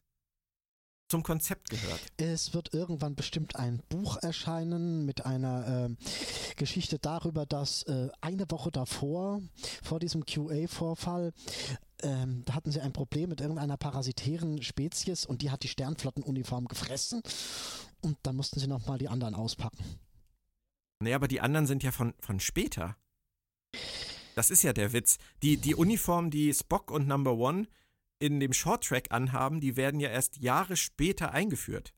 zum Konzept gehört. Es wird irgendwann bestimmt ein Buch erscheinen mit einer äh, Geschichte darüber, dass äh, eine Woche davor, vor diesem QA-Vorfall, ähm, da hatten sie ein Problem mit irgendeiner parasitären Spezies und die hat die Sternflottenuniform gefressen und dann mussten sie nochmal die anderen auspacken. Nee, aber die anderen sind ja von, von später. Das ist ja der Witz. Die, die Uniform, die Spock und Number One in dem Shorttrack anhaben, die werden ja erst Jahre später eingeführt.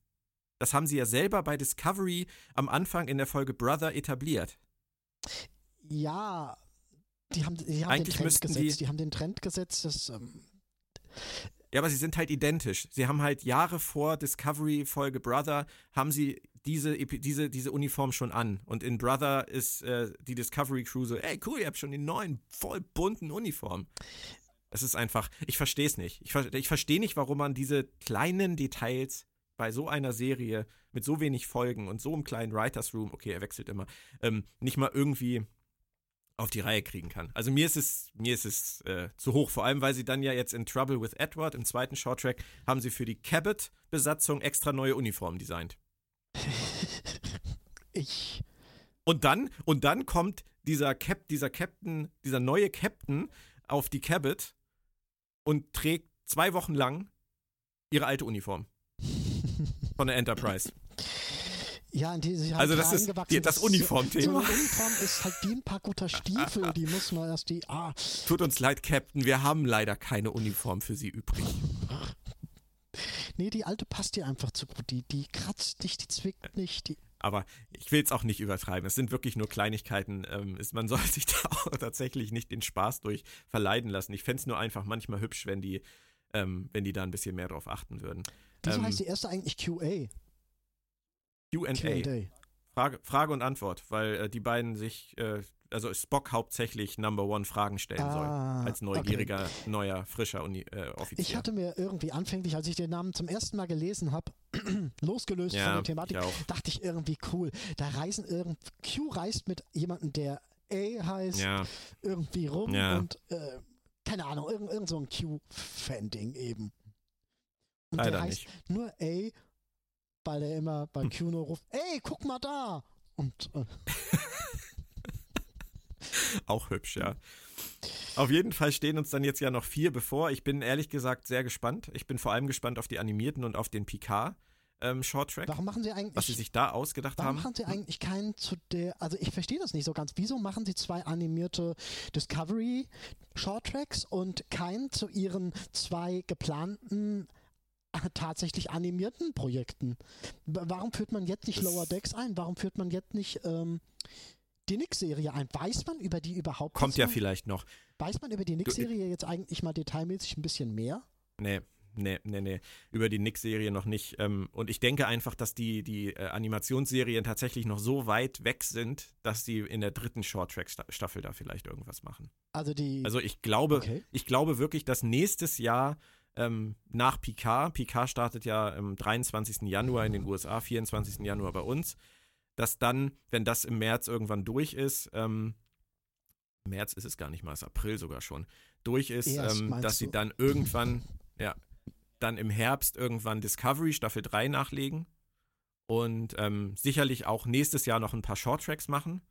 Das haben sie ja selber bei Discovery am Anfang in der Folge Brother etabliert. Ja, die haben, die haben Eigentlich den Trend gesetzt. Die, die, haben den Trend gesetzt, dass. Ähm ja, aber sie sind halt identisch. Sie haben halt Jahre vor Discovery Folge Brother haben sie diese, diese, diese Uniform schon an. Und in Brother ist äh, die Discovery Crew so, ey cool, ihr habt schon die neuen, voll bunten Uniformen. Es ist einfach, ich verstehe es nicht. Ich, ich verstehe nicht, warum man diese kleinen Details bei so einer Serie mit so wenig Folgen und so einem kleinen Writers Room, okay, er wechselt immer, ähm, nicht mal irgendwie auf die Reihe kriegen kann. Also mir ist es, mir ist es äh, zu hoch, vor allem weil sie dann ja jetzt in Trouble with Edward im zweiten Shorttrack haben sie für die Cabot-Besatzung extra neue Uniformen designt. ich. Und dann, und dann kommt dieser Cap, dieser Captain, dieser neue Captain auf die Cabot und trägt zwei Wochen lang ihre alte Uniform. Von der Enterprise. Ja, in die sich halt Also das ist die, das Uniformthema. So, Uniform ist halt wie ein paar guter Stiefel, die muss man erst die ah. Tut uns leid, Captain, wir haben leider keine Uniform für Sie übrig. Nee, die alte passt dir einfach zu gut. Die, die kratzt dich, die zwickt nicht. Die aber ich will es auch nicht übertreiben. Es sind wirklich nur Kleinigkeiten. Ähm, ist, man soll sich da auch tatsächlich nicht den Spaß durch verleiden lassen. Ich fände es nur einfach manchmal hübsch, wenn die, ähm, wenn die da ein bisschen mehr drauf achten würden. Wieso ähm, heißt die erste eigentlich QA? QA. Frage, Frage und Antwort, weil äh, die beiden sich äh, also Spock hauptsächlich Number One Fragen stellen ah, soll. Als neugieriger, okay. neuer, frischer Uni äh, Offizier. Ich hatte mir irgendwie anfänglich, als ich den Namen zum ersten Mal gelesen habe, losgelöst ja, von der Thematik, ich dachte ich irgendwie cool. Da reisen irgend Q reist mit jemandem, der A heißt, ja. irgendwie rum ja. und äh, keine Ahnung, irgend, irgend so ein Q-Fan-Ding eben. Und Leider der heißt nicht. nur A, weil er immer bei hm. Nur ruft, ey, guck mal da! Und äh, Auch hübsch, ja. Auf jeden Fall stehen uns dann jetzt ja noch vier bevor. Ich bin ehrlich gesagt sehr gespannt. Ich bin vor allem gespannt auf die animierten und auf den Picard. ähm, Short Track. Warum machen sie eigentlich. Was sie sich da ausgedacht warum haben. machen sie eigentlich keinen zu der. Also ich verstehe das nicht so ganz. Wieso machen sie zwei animierte Discovery Short Tracks und keinen zu ihren zwei geplanten tatsächlich animierten Projekten? Warum führt man jetzt nicht Das- Lower Decks ein? Warum führt man jetzt nicht ähm, die Nix-Serie ein? Weiß man über die überhaupt Kommt ja vielleicht noch. Weiß man über die Nix-Serie jetzt eigentlich mal detailmäßig ein bisschen mehr? Nee, nee, nee, nee. Über die Nick-Serie noch nicht. Ähm, und ich denke einfach, dass die, die äh, Animationsserien tatsächlich noch so weit weg sind, dass sie in der dritten Short-Track-Staffel da vielleicht irgendwas machen. Also die. Also ich glaube, okay. ich glaube wirklich, dass nächstes Jahr ähm, nach Picard, Picard startet ja am 23. Januar in den USA, 24. Januar bei uns, dass dann, wenn das im März irgendwann durch ist, ähm, März ist es gar nicht mal, es ist April sogar schon, durch ist, Erst, ähm, dass sie du? dann irgendwann, ja, dann im Herbst irgendwann Discovery Staffel 3 nachlegen und ähm, sicherlich auch nächstes Jahr noch ein paar Shorttracks machen.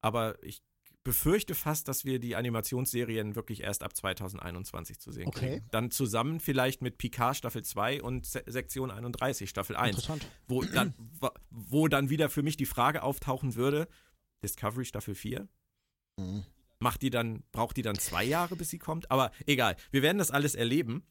Aber ich befürchte fast, dass wir die Animationsserien wirklich erst ab 2021 zu sehen Okay. kriegen. Dann zusammen vielleicht mit Picard Staffel 2 und Se Sektion 31 Staffel 1, Interessant. wo dann, wo- dann wieder für mich die Frage auftauchen würde, Discovery Staffel 4? Mhm. Macht die dann, braucht die dann zwei Jahre, bis sie kommt? Aber egal, wir werden das alles erleben.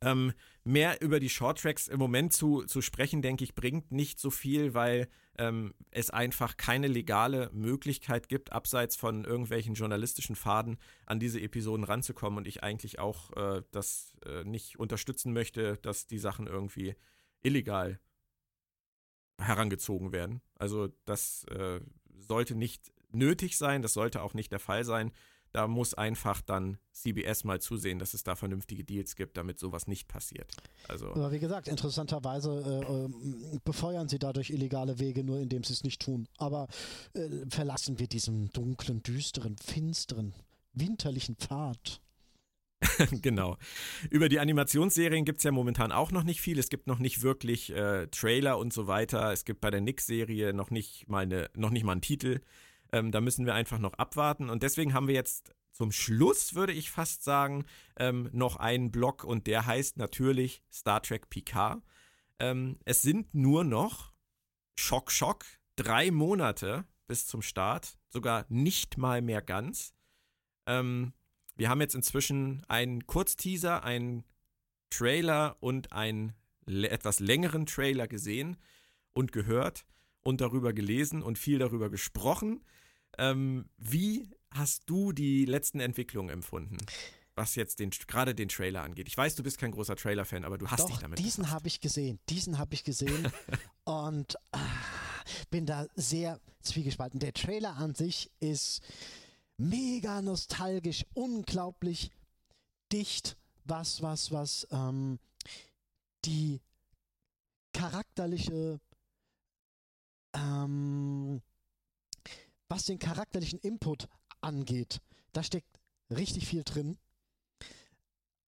Ähm, mehr über die Shorttracks im Moment zu, zu sprechen, denke ich, bringt nicht so viel, weil ähm, es einfach keine legale Möglichkeit gibt, abseits von irgendwelchen journalistischen Faden an diese Episoden ranzukommen und ich eigentlich auch äh, das äh, nicht unterstützen möchte, dass die Sachen irgendwie illegal herangezogen werden. Also das äh, sollte nicht nötig sein, das sollte auch nicht der Fall sein. Da muss einfach dann CBS mal zusehen, dass es da vernünftige Deals gibt, damit sowas nicht passiert. Also Aber wie gesagt, interessanterweise äh, ähm, befeuern sie dadurch illegale Wege, nur indem sie es nicht tun. Aber äh, verlassen wir diesen dunklen, düsteren, finsteren, winterlichen Pfad. genau. Über die Animationsserien gibt es ja momentan auch noch nicht viel. Es gibt noch nicht wirklich äh, Trailer und so weiter. Es gibt bei der Nick-Serie noch nicht mal eine, noch nicht mal einen Titel. Ähm, da müssen wir einfach noch abwarten. Und deswegen haben wir jetzt zum Schluss, würde ich fast sagen, ähm, noch einen Block und der heißt natürlich Star Trek Picard. Ähm, es sind nur noch Schock, Schock, drei Monate bis zum Start, sogar nicht mal mehr ganz. Ähm, wir haben jetzt inzwischen einen Kurzteaser, einen Trailer und einen etwas längeren Trailer gesehen und gehört und darüber gelesen und viel darüber gesprochen. Ähm, wie hast du die letzten Entwicklungen empfunden, was jetzt den, gerade den Trailer angeht? Ich weiß, du bist kein großer Trailer-Fan, aber du hast dich Doch, damit diesen habe ich gesehen. Diesen habe ich gesehen. und ah, bin da sehr zwiegespalten. Der Trailer an sich ist mega nostalgisch, unglaublich dicht, was, was, was ähm, die charakterliche, ähm, was den charakterlichen Input angeht. Da steckt richtig viel drin.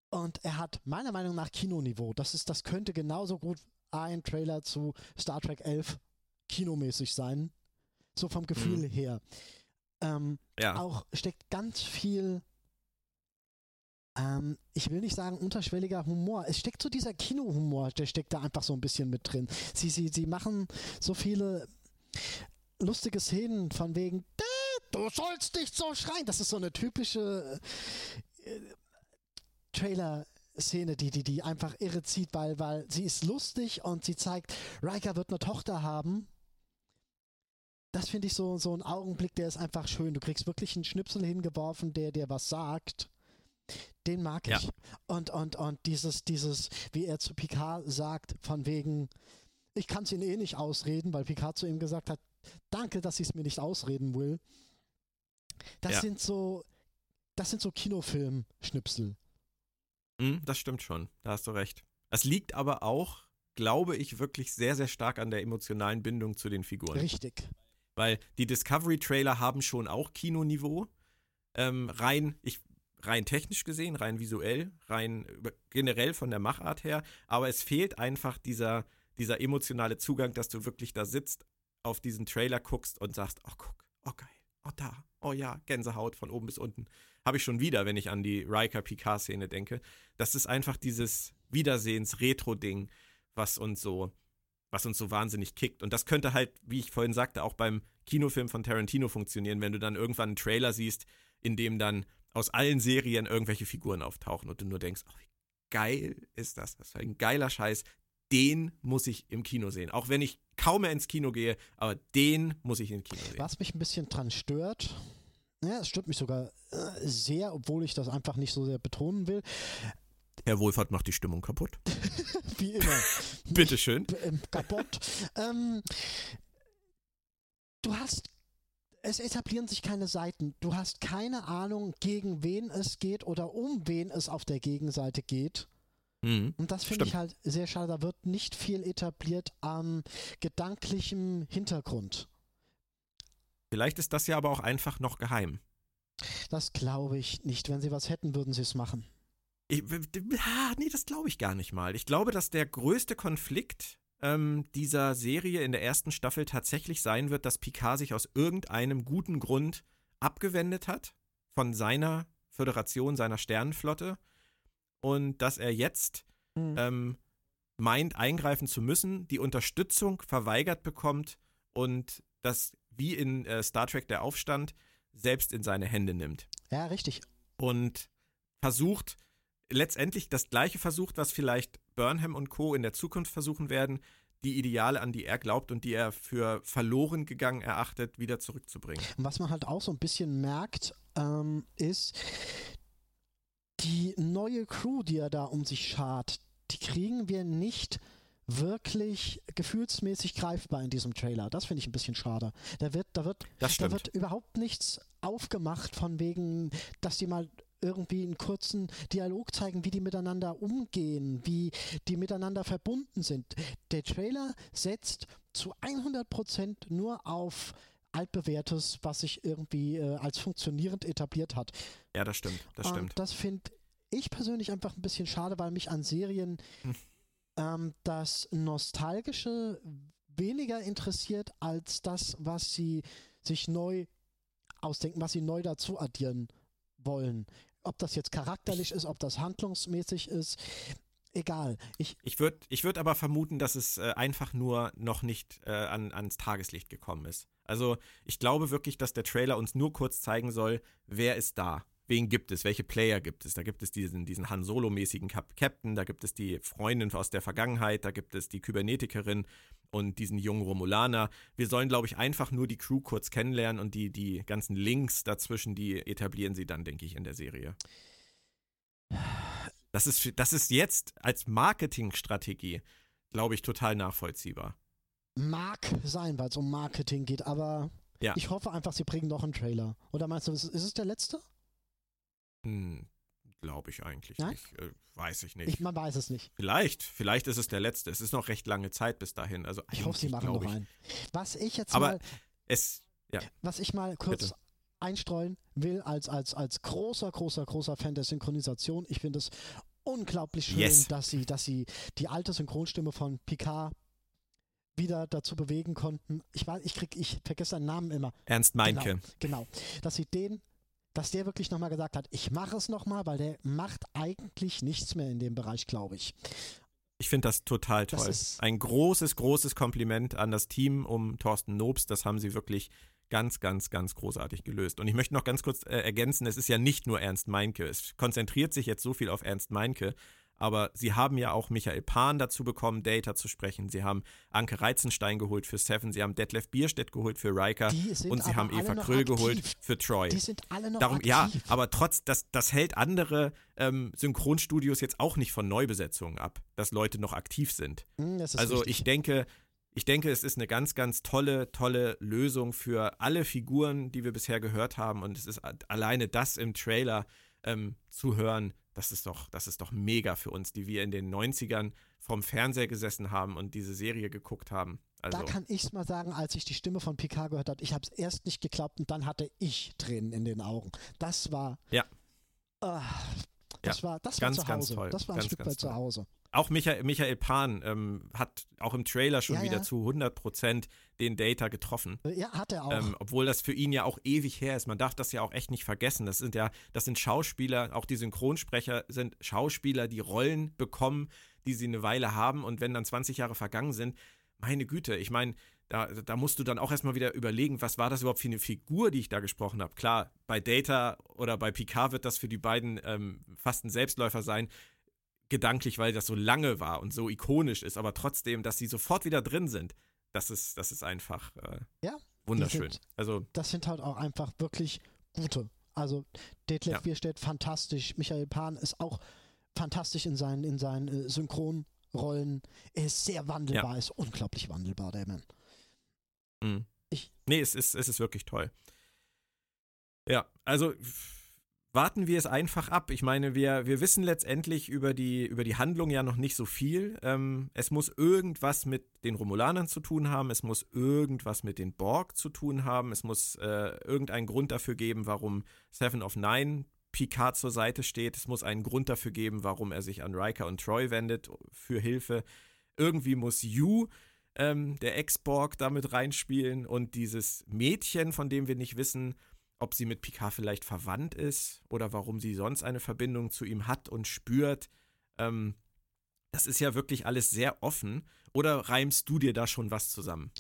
Und er hat meiner Meinung nach Kinoniveau. Das ist, das könnte genauso gut ein Trailer zu Star Trek 11 kinomäßig sein. So vom Gefühl Mhm. her. Ähm, Ja, auch steckt ganz viel, ähm, ich will nicht sagen unterschwelliger Humor. Es steckt so dieser Kinohumor, der steckt da einfach so ein bisschen mit drin. Sie, sie, sie machen so viele lustige Szenen von wegen, "Dä, du sollst nicht so schreien. Das ist so eine typische äh, Trailer-Szene, die, die, die einfach irre zieht, weil, weil sie ist lustig und sie zeigt, Riker wird eine Tochter haben. Das finde ich so, so ein Augenblick, der ist einfach schön. Du kriegst wirklich einen Schnipsel hingeworfen, der dir was sagt. Den mag Ja. ich. Und, und, und dieses, dieses, wie er zu Picard sagt, von wegen, ich kann es ihn eh nicht ausreden, weil Picard zu ihm gesagt hat, danke, dass ich es mir nicht ausreden will. Das Ja. sind so, das sind so Kinofilm-Schnipsel. Mm, das stimmt schon, da hast du recht. Es liegt aber auch, glaube ich, wirklich sehr, sehr stark an der emotionalen Bindung zu den Figuren. Richtig. Weil die Discovery-Trailer haben schon auch Kinoniveau. Ähm, rein, ich, rein technisch gesehen, rein visuell, rein über- generell von der Machart her. Aber es fehlt einfach dieser, dieser emotionale Zugang, dass du wirklich da sitzt, auf diesen Trailer guckst und sagst, oh guck, oh geil, oh da, oh ja, Gänsehaut von oben bis unten. Habe ich schon wieder, wenn ich an die Riker-Picard-Szene denke. Das ist einfach dieses Wiedersehens-Retro-Ding, was uns so was uns so wahnsinnig kickt. Und das könnte halt, wie ich vorhin sagte, auch beim Kinofilm von Tarantino funktionieren, wenn du dann irgendwann einen Trailer siehst, in dem dann aus allen Serien irgendwelche Figuren auftauchen und du nur denkst, oh, wie geil ist das? Das ist ein geiler Scheiß. Den muss ich im Kino sehen. Auch wenn ich kaum mehr ins Kino gehe, aber den muss ich im Kino sehen. Was mich ein bisschen dran stört, ja, es stört mich sogar äh, sehr, obwohl ich das einfach nicht so sehr betonen will. Herr Wohlfahrt macht die Stimmung kaputt. Wie immer. Bitteschön. Kaputt. ähm, du hast es etablieren sich keine Seiten. Du hast keine Ahnung, gegen wen es geht oder um wen es auf der Gegenseite geht. Mhm, Und das finde ich halt sehr schade. Da wird nicht viel etabliert am gedanklichen Hintergrund. Vielleicht ist das ja aber auch einfach noch geheim. Das glaube ich nicht. Wenn sie was hätten, würden sie es machen. Ich, nee, das glaube ich gar nicht mal. Ich glaube, dass der größte Konflikt ähm, dieser Serie in der ersten Staffel tatsächlich sein wird, dass Picard sich aus irgendeinem guten Grund abgewendet hat von seiner Föderation, seiner Sternenflotte und dass er jetzt Mhm. ähm, meint, eingreifen zu müssen, die Unterstützung verweigert bekommt und das, wie in äh, Star Trek der Aufstand, selbst in seine Hände nimmt Ja, richtig. und versucht, letztendlich das gleiche versucht, was vielleicht Burnham und Co. in der Zukunft versuchen werden, die Ideale, an die er glaubt und die er für verloren gegangen erachtet, wieder zurückzubringen. Was man halt auch so ein bisschen merkt, ähm, ist, die neue Crew, die er da um sich schart, die kriegen wir nicht wirklich gefühlsmäßig greifbar in diesem Trailer. Das finde ich ein bisschen schade. Da wird, da wird, da wird überhaupt nichts aufgemacht von wegen, dass die mal irgendwie einen kurzen Dialog zeigen, wie die miteinander umgehen, wie die miteinander verbunden sind. Der Trailer setzt zu 100% nur auf altbewährtes, was sich irgendwie äh, als funktionierend etabliert hat. Ja, das stimmt, das Und stimmt. das finde ich persönlich einfach ein bisschen schade, weil mich an Serien Hm. ähm, das Nostalgische weniger interessiert als das, was sie sich neu ausdenken, was sie neu dazu addieren wollen. Ob das jetzt charakterlich ist, ob das handlungsmäßig ist, egal. Ich, Ich würde ich würd aber vermuten, dass es äh, einfach nur noch nicht äh, an, ans Tageslicht gekommen ist. Also ich glaube wirklich, dass der Trailer uns nur kurz zeigen soll, wer ist da. Wen gibt es? Welche Player gibt es? Da gibt es diesen, diesen Han Solo-mäßigen Cap Captain, da gibt es die Freundin aus der Vergangenheit, da gibt es die Kybernetikerin und diesen jungen Romulaner. Wir sollen, glaube ich, einfach nur die Crew kurz kennenlernen und die, die ganzen Links dazwischen, die etablieren sie dann, denke ich, in der Serie. Das ist, das ist jetzt als Marketingstrategie, glaube ich, total nachvollziehbar. Mag sein, weil es um Marketing geht, aber Ja. ich hoffe einfach, sie bringen noch einen Trailer. Oder meinst du, ist, ist es der letzte? Hm, glaube ich eigentlich Ja? nicht. Äh, weiß ich nicht. Ich, man weiß es nicht. vielleicht, vielleicht ist es der letzte. Es ist noch recht lange Zeit bis dahin. Also Ich hoffe, sie machen noch einen. Was ich jetzt Aber mal, Es, was ich mal kurz Bitte. einstreuen will, als, als, als großer, großer, großer Fan der Synchronisation, ich finde es unglaublich schön, Yes. dass sie, dass sie die alte Synchronstimme von Picard wieder dazu bewegen konnten. Ich weiß, ich krieg, ich vergesse seinen Namen immer. Ernst Meinke. Genau. Dass sie den, dass der wirklich nochmal gesagt hat, ich mache es nochmal, weil der macht eigentlich nichts mehr in dem Bereich, glaube ich. Ich finde das total Das toll. ist- Ein großes, großes Kompliment an das Team um Thorsten Nobs. Das haben sie wirklich ganz, ganz, ganz großartig gelöst. Und ich möchte noch ganz kurz äh, ergänzen, es ist ja nicht nur Ernst Meinke. Es konzentriert sich jetzt so viel auf Ernst Meinke. Aber sie haben ja auch Michael Pan dazu bekommen, Data zu sprechen. Sie haben Anke Reizenstein geholt für Seven. Sie haben Detlef Bierstedt geholt für Riker. Und sie haben Eva Kröll aktiv. geholt für Troy. Die sind alle noch Darum, aktiv. ja, aber trotz, das, das hält andere ähm, Synchronstudios jetzt auch nicht von Neubesetzungen ab, dass Leute noch aktiv sind. Hm, Also richtig. ich denke, ich denke, es ist eine ganz, ganz tolle, tolle Lösung für alle Figuren, die wir bisher gehört haben. Und es ist alleine das im Trailer ähm, zu hören, das ist doch, das ist doch mega für uns, die wir in den 90ern vom Fernseher gesessen haben und diese Serie geguckt haben. Also, da kann ich mal sagen, als ich die Stimme von Picard gehört habe, ich habe es erst nicht geglaubt und dann hatte ich Tränen in den Augen. Das war. Ja. Ah, das war, das ganz, war zu Hause. toll. Das war ein Ganz, Stück weit zu. Hause. Auch Michael, Michael Pan ähm, hat auch im Trailer schon Ja, wieder ja. zu 100% den Data getroffen. Ja, hat er auch. Ähm, obwohl das für ihn ja auch ewig her ist. Man darf das ja auch echt nicht vergessen. Das sind ja, das sind Schauspieler, auch die Synchronsprecher sind Schauspieler, die Rollen bekommen, die sie eine Weile haben. Und wenn dann 20 Jahre vergangen sind, meine Güte, ich meine, da, da musst du dann auch erstmal wieder überlegen, was war das überhaupt für eine Figur, die ich da gesprochen habe. Klar, bei Data oder bei Picard wird das für die beiden ähm, fast ein Selbstläufer sein, gedanklich, weil das so lange war und so ikonisch ist, aber trotzdem, dass sie sofort wieder drin sind, das ist, das ist einfach äh, ja, wunderschön. Sind, also, das sind halt auch einfach wirklich gute. Also Detlef ja. Bierstedt fantastisch, Michael Pan ist auch fantastisch in seinen, in seinen äh, Synchronrollen. Er ist sehr wandelbar, ja. ist unglaublich wandelbar, der Mann. Mhm. Ich, nee, es ist, es ist wirklich toll. Ja, also warten wir es einfach ab. Ich meine, wir, wir wissen letztendlich über die, über die Handlung ja noch nicht so viel. Ähm, es muss irgendwas mit den Romulanern zu tun haben, es muss irgendwas mit den Borg zu tun haben, es muss äh, irgendeinen Grund dafür geben, warum Seven of Nine Picard zur Seite steht. Es muss einen Grund dafür geben, warum er sich an Riker und Troy wendet für Hilfe. Irgendwie muss Yu ähm, der Ex-Borg damit reinspielen und dieses Mädchen, von dem wir nicht wissen, ob sie mit Picard vielleicht verwandt ist oder warum sie sonst eine Verbindung zu ihm hat und spürt. Ähm, das ist ja wirklich alles sehr offen. Oder reimst du dir da schon was zusammen?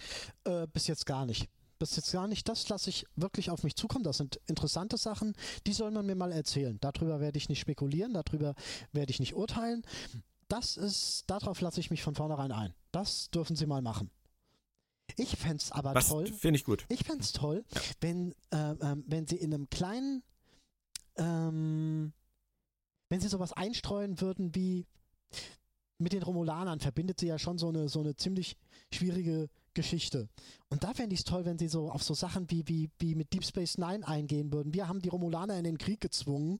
Äh, bis jetzt gar nicht. Bis jetzt gar nicht. Das lasse ich wirklich auf mich zukommen. Das sind interessante Sachen. Die soll man mir mal erzählen. Darüber werde ich nicht spekulieren. Darüber werde ich nicht urteilen. Das ist, darauf lasse ich mich von vornherein ein. Das dürfen sie mal machen. Ich fände es aber Was toll. Finde ich gut. Ich fände es toll, ja. wenn, äh, äh, wenn sie in einem kleinen, ähm, wenn sie sowas einstreuen würden wie mit den Romulanern verbindet sie ja schon so eine, so eine ziemlich schwierige Geschichte. Und da fände ich es toll, wenn sie so auf so Sachen wie, wie, wie mit Deep Space Nine eingehen würden. Wir haben die Romulaner in den Krieg gezwungen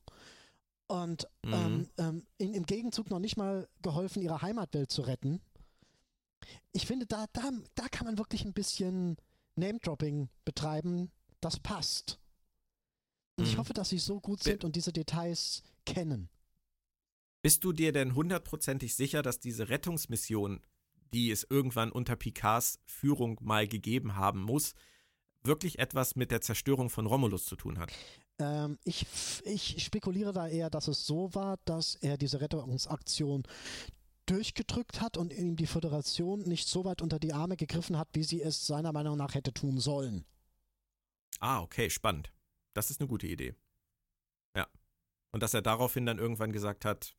und mhm. ähm, ähm, in, im Gegenzug noch nicht mal geholfen, ihre Heimatwelt zu retten ich finde, da, da, da kann man wirklich ein bisschen Name-Dropping betreiben. Das passt. Und mhm. ich hoffe, dass sie so gut sind und diese Details kennen. Bist du dir denn hundertprozentig sicher, dass diese Rettungsmission, die es irgendwann unter Picards Führung mal gegeben haben muss, wirklich etwas mit der Zerstörung von Romulus zu tun hat? Ähm, ich, ich spekuliere da eher, dass es so war, dass er diese Rettungsaktion durchgedrückt hat und ihm die Föderation nicht so weit unter die Arme gegriffen hat, wie sie es seiner Meinung nach hätte tun sollen. Ah, okay, spannend. Das ist eine gute Idee. Ja. Und dass er daraufhin dann irgendwann gesagt hat,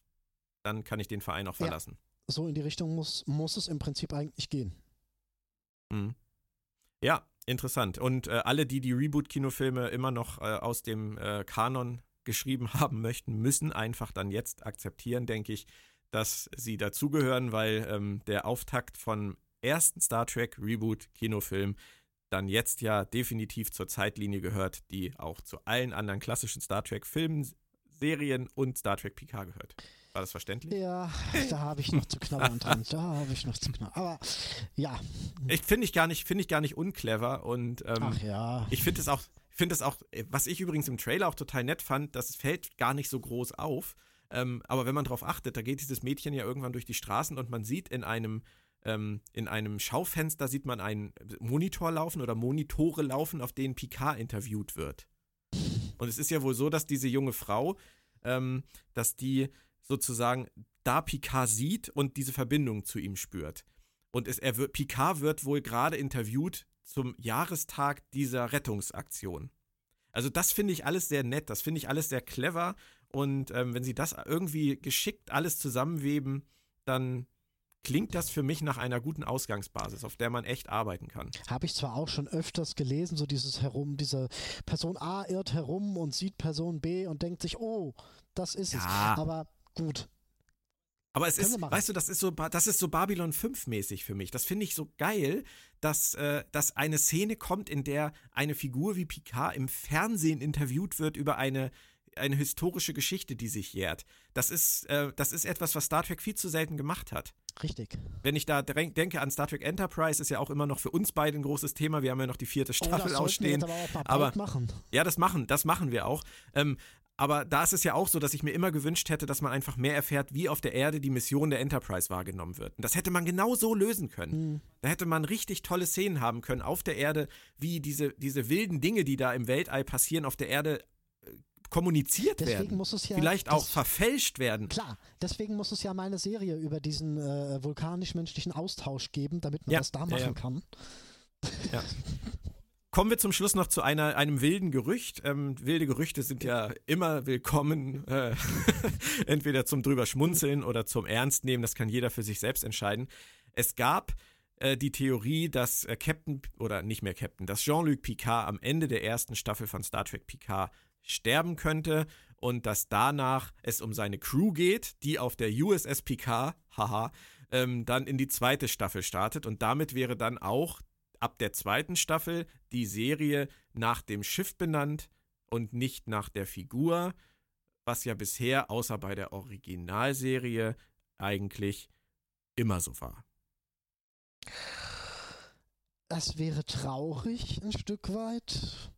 dann kann ich den Verein auch verlassen. Ja, so in die Richtung muss, muss es im Prinzip eigentlich gehen. Mhm. Ja, interessant. Und äh, alle, die die Reboot-Kinofilme immer noch äh, aus dem äh, Kanon geschrieben haben möchten, müssen einfach dann jetzt akzeptieren, denke ich, dass sie dazugehören, weil ähm, der Auftakt von ersten Star Trek Reboot Kinofilm dann jetzt ja definitiv zur Zeitlinie gehört, die auch zu allen anderen klassischen Star Trek Filmen, Serien und Star Trek PK gehört. War das verständlich? Ja, da habe ich noch zu knabbern dran. Da habe ich noch zu knabbern. Aber ja. Ich finde ich gar nicht, finde ich gar nicht unclever und ähm, Ach ja. Ich finde es auch, finde es auch, was ich übrigens im Trailer auch total nett fand, das fällt gar nicht so groß auf. Ähm, aber wenn man darauf achtet, da geht dieses Mädchen ja irgendwann durch die Straßen und man sieht in einem, ähm, in einem Schaufenster sieht man einen Monitor laufen oder Monitore laufen, auf denen Picard interviewt wird. Und es ist ja wohl so, dass diese junge Frau, ähm, dass die sozusagen da Picard sieht und diese Verbindung zu ihm spürt. Und es, er wird, Picard wird wohl gerade interviewt zum Jahrestag dieser Rettungsaktion. Also das finde ich alles sehr nett, das finde ich alles sehr clever und ähm, wenn sie das irgendwie geschickt alles zusammenweben, dann klingt das für mich nach einer guten Ausgangsbasis, auf der man echt arbeiten kann. Habe ich zwar auch schon öfters gelesen, so dieses herum, diese Person A irrt herum und sieht Person B und denkt sich, oh, das ist ja. es. Aber gut. Aber es ist, weißt du, das ist so, das ist so Babylon 5 mäßig für mich. Das finde ich so geil, dass, äh, dass eine Szene kommt, in der eine Figur wie Picard im Fernsehen interviewt wird über eine eine historische Geschichte, die sich jährt. Das ist, äh, das ist etwas, was Star Trek viel zu selten gemacht hat. Richtig. Wenn ich da denke an Star Trek Enterprise, ist ja auch immer noch für uns beide ein großes Thema. Wir haben ja noch die vierte Staffel oh, das ausstehen. Aber, auch mal aber machen. Ja, das machen, das machen wir auch. Ähm, aber da ist es ja auch so, dass ich mir immer gewünscht hätte, dass man einfach mehr erfährt, wie auf der Erde die Mission der Enterprise wahrgenommen wird. Und das hätte man genau so lösen können. Mhm. Da hätte man richtig tolle Szenen haben können auf der Erde, wie diese, diese wilden Dinge, die da im Weltall passieren, auf der Erde kommuniziert Deswegen werden. muss es ja. Vielleicht auch verfälscht werden. Klar, deswegen muss es ja mal eine Serie über diesen äh, vulkanisch-menschlichen Austausch geben, damit man Ja, das da ja, machen ja. kann. Kommen wir zum Schluss noch zu einer, einem wilden Gerücht. Ähm, wilde Gerüchte sind ja immer willkommen, äh, entweder zum drüber schmunzeln oder zum Ernst nehmen. Das kann jeder für sich selbst entscheiden. Es gab äh, die Theorie, dass äh, Captain oder nicht mehr Captain, dass Jean-Luc Picard am Ende der ersten Staffel von Star Trek Picard sterben könnte und dass danach es um seine Crew geht, die auf der USS Picard, haha, ähm, dann in die zweite Staffel startet und damit wäre dann auch ab der zweiten Staffel die Serie nach dem Schiff benannt und nicht nach der Figur, was ja bisher außer bei der Originalserie eigentlich immer so war. Das wäre traurig, ein Stück weit.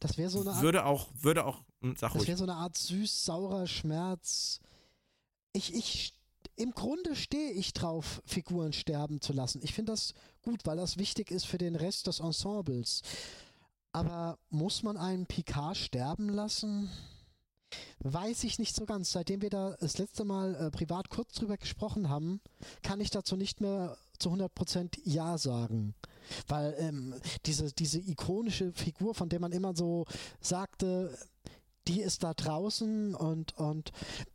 Das wäre so eine Art, Würde auch, würde auch, hm, sag das wäre so eine Art süß-saurer Schmerz. Ich, ich, im Grunde stehe ich drauf, Figuren sterben zu lassen. Ich finde das gut, weil das wichtig ist für den Rest des Ensembles. Aber muss man einen Picard sterben lassen? Weiß ich nicht so ganz. Seitdem wir da das letzte Mal äh, privat kurz drüber gesprochen haben, kann ich dazu nicht mehr zu 100% Ja sagen. Weil ähm, diese, diese ikonische Figur, von der man immer so sagte, die ist da draußen und, und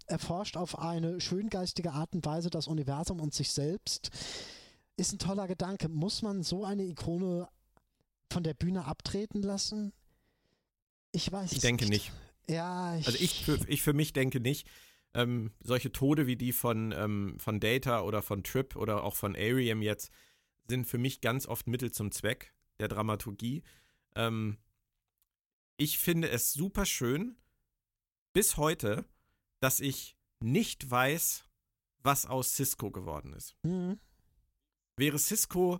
erforscht auf eine schöngeistige Art und Weise das Universum und sich selbst, ist ein toller Gedanke. Muss man so eine Ikone von der Bühne abtreten lassen? Ich weiß Ich es denke nicht. Ja, ich, Also ich für, ich für mich denke nicht. Ähm, solche Tode wie die von, ähm, von Data oder von Trip oder auch von Ariam jetzt sind für mich ganz oft Mittel zum Zweck der Dramaturgie. Ähm, ich finde es super schön, bis heute, dass ich nicht weiß, was aus Cisco geworden ist. Hm, Wäre Cisco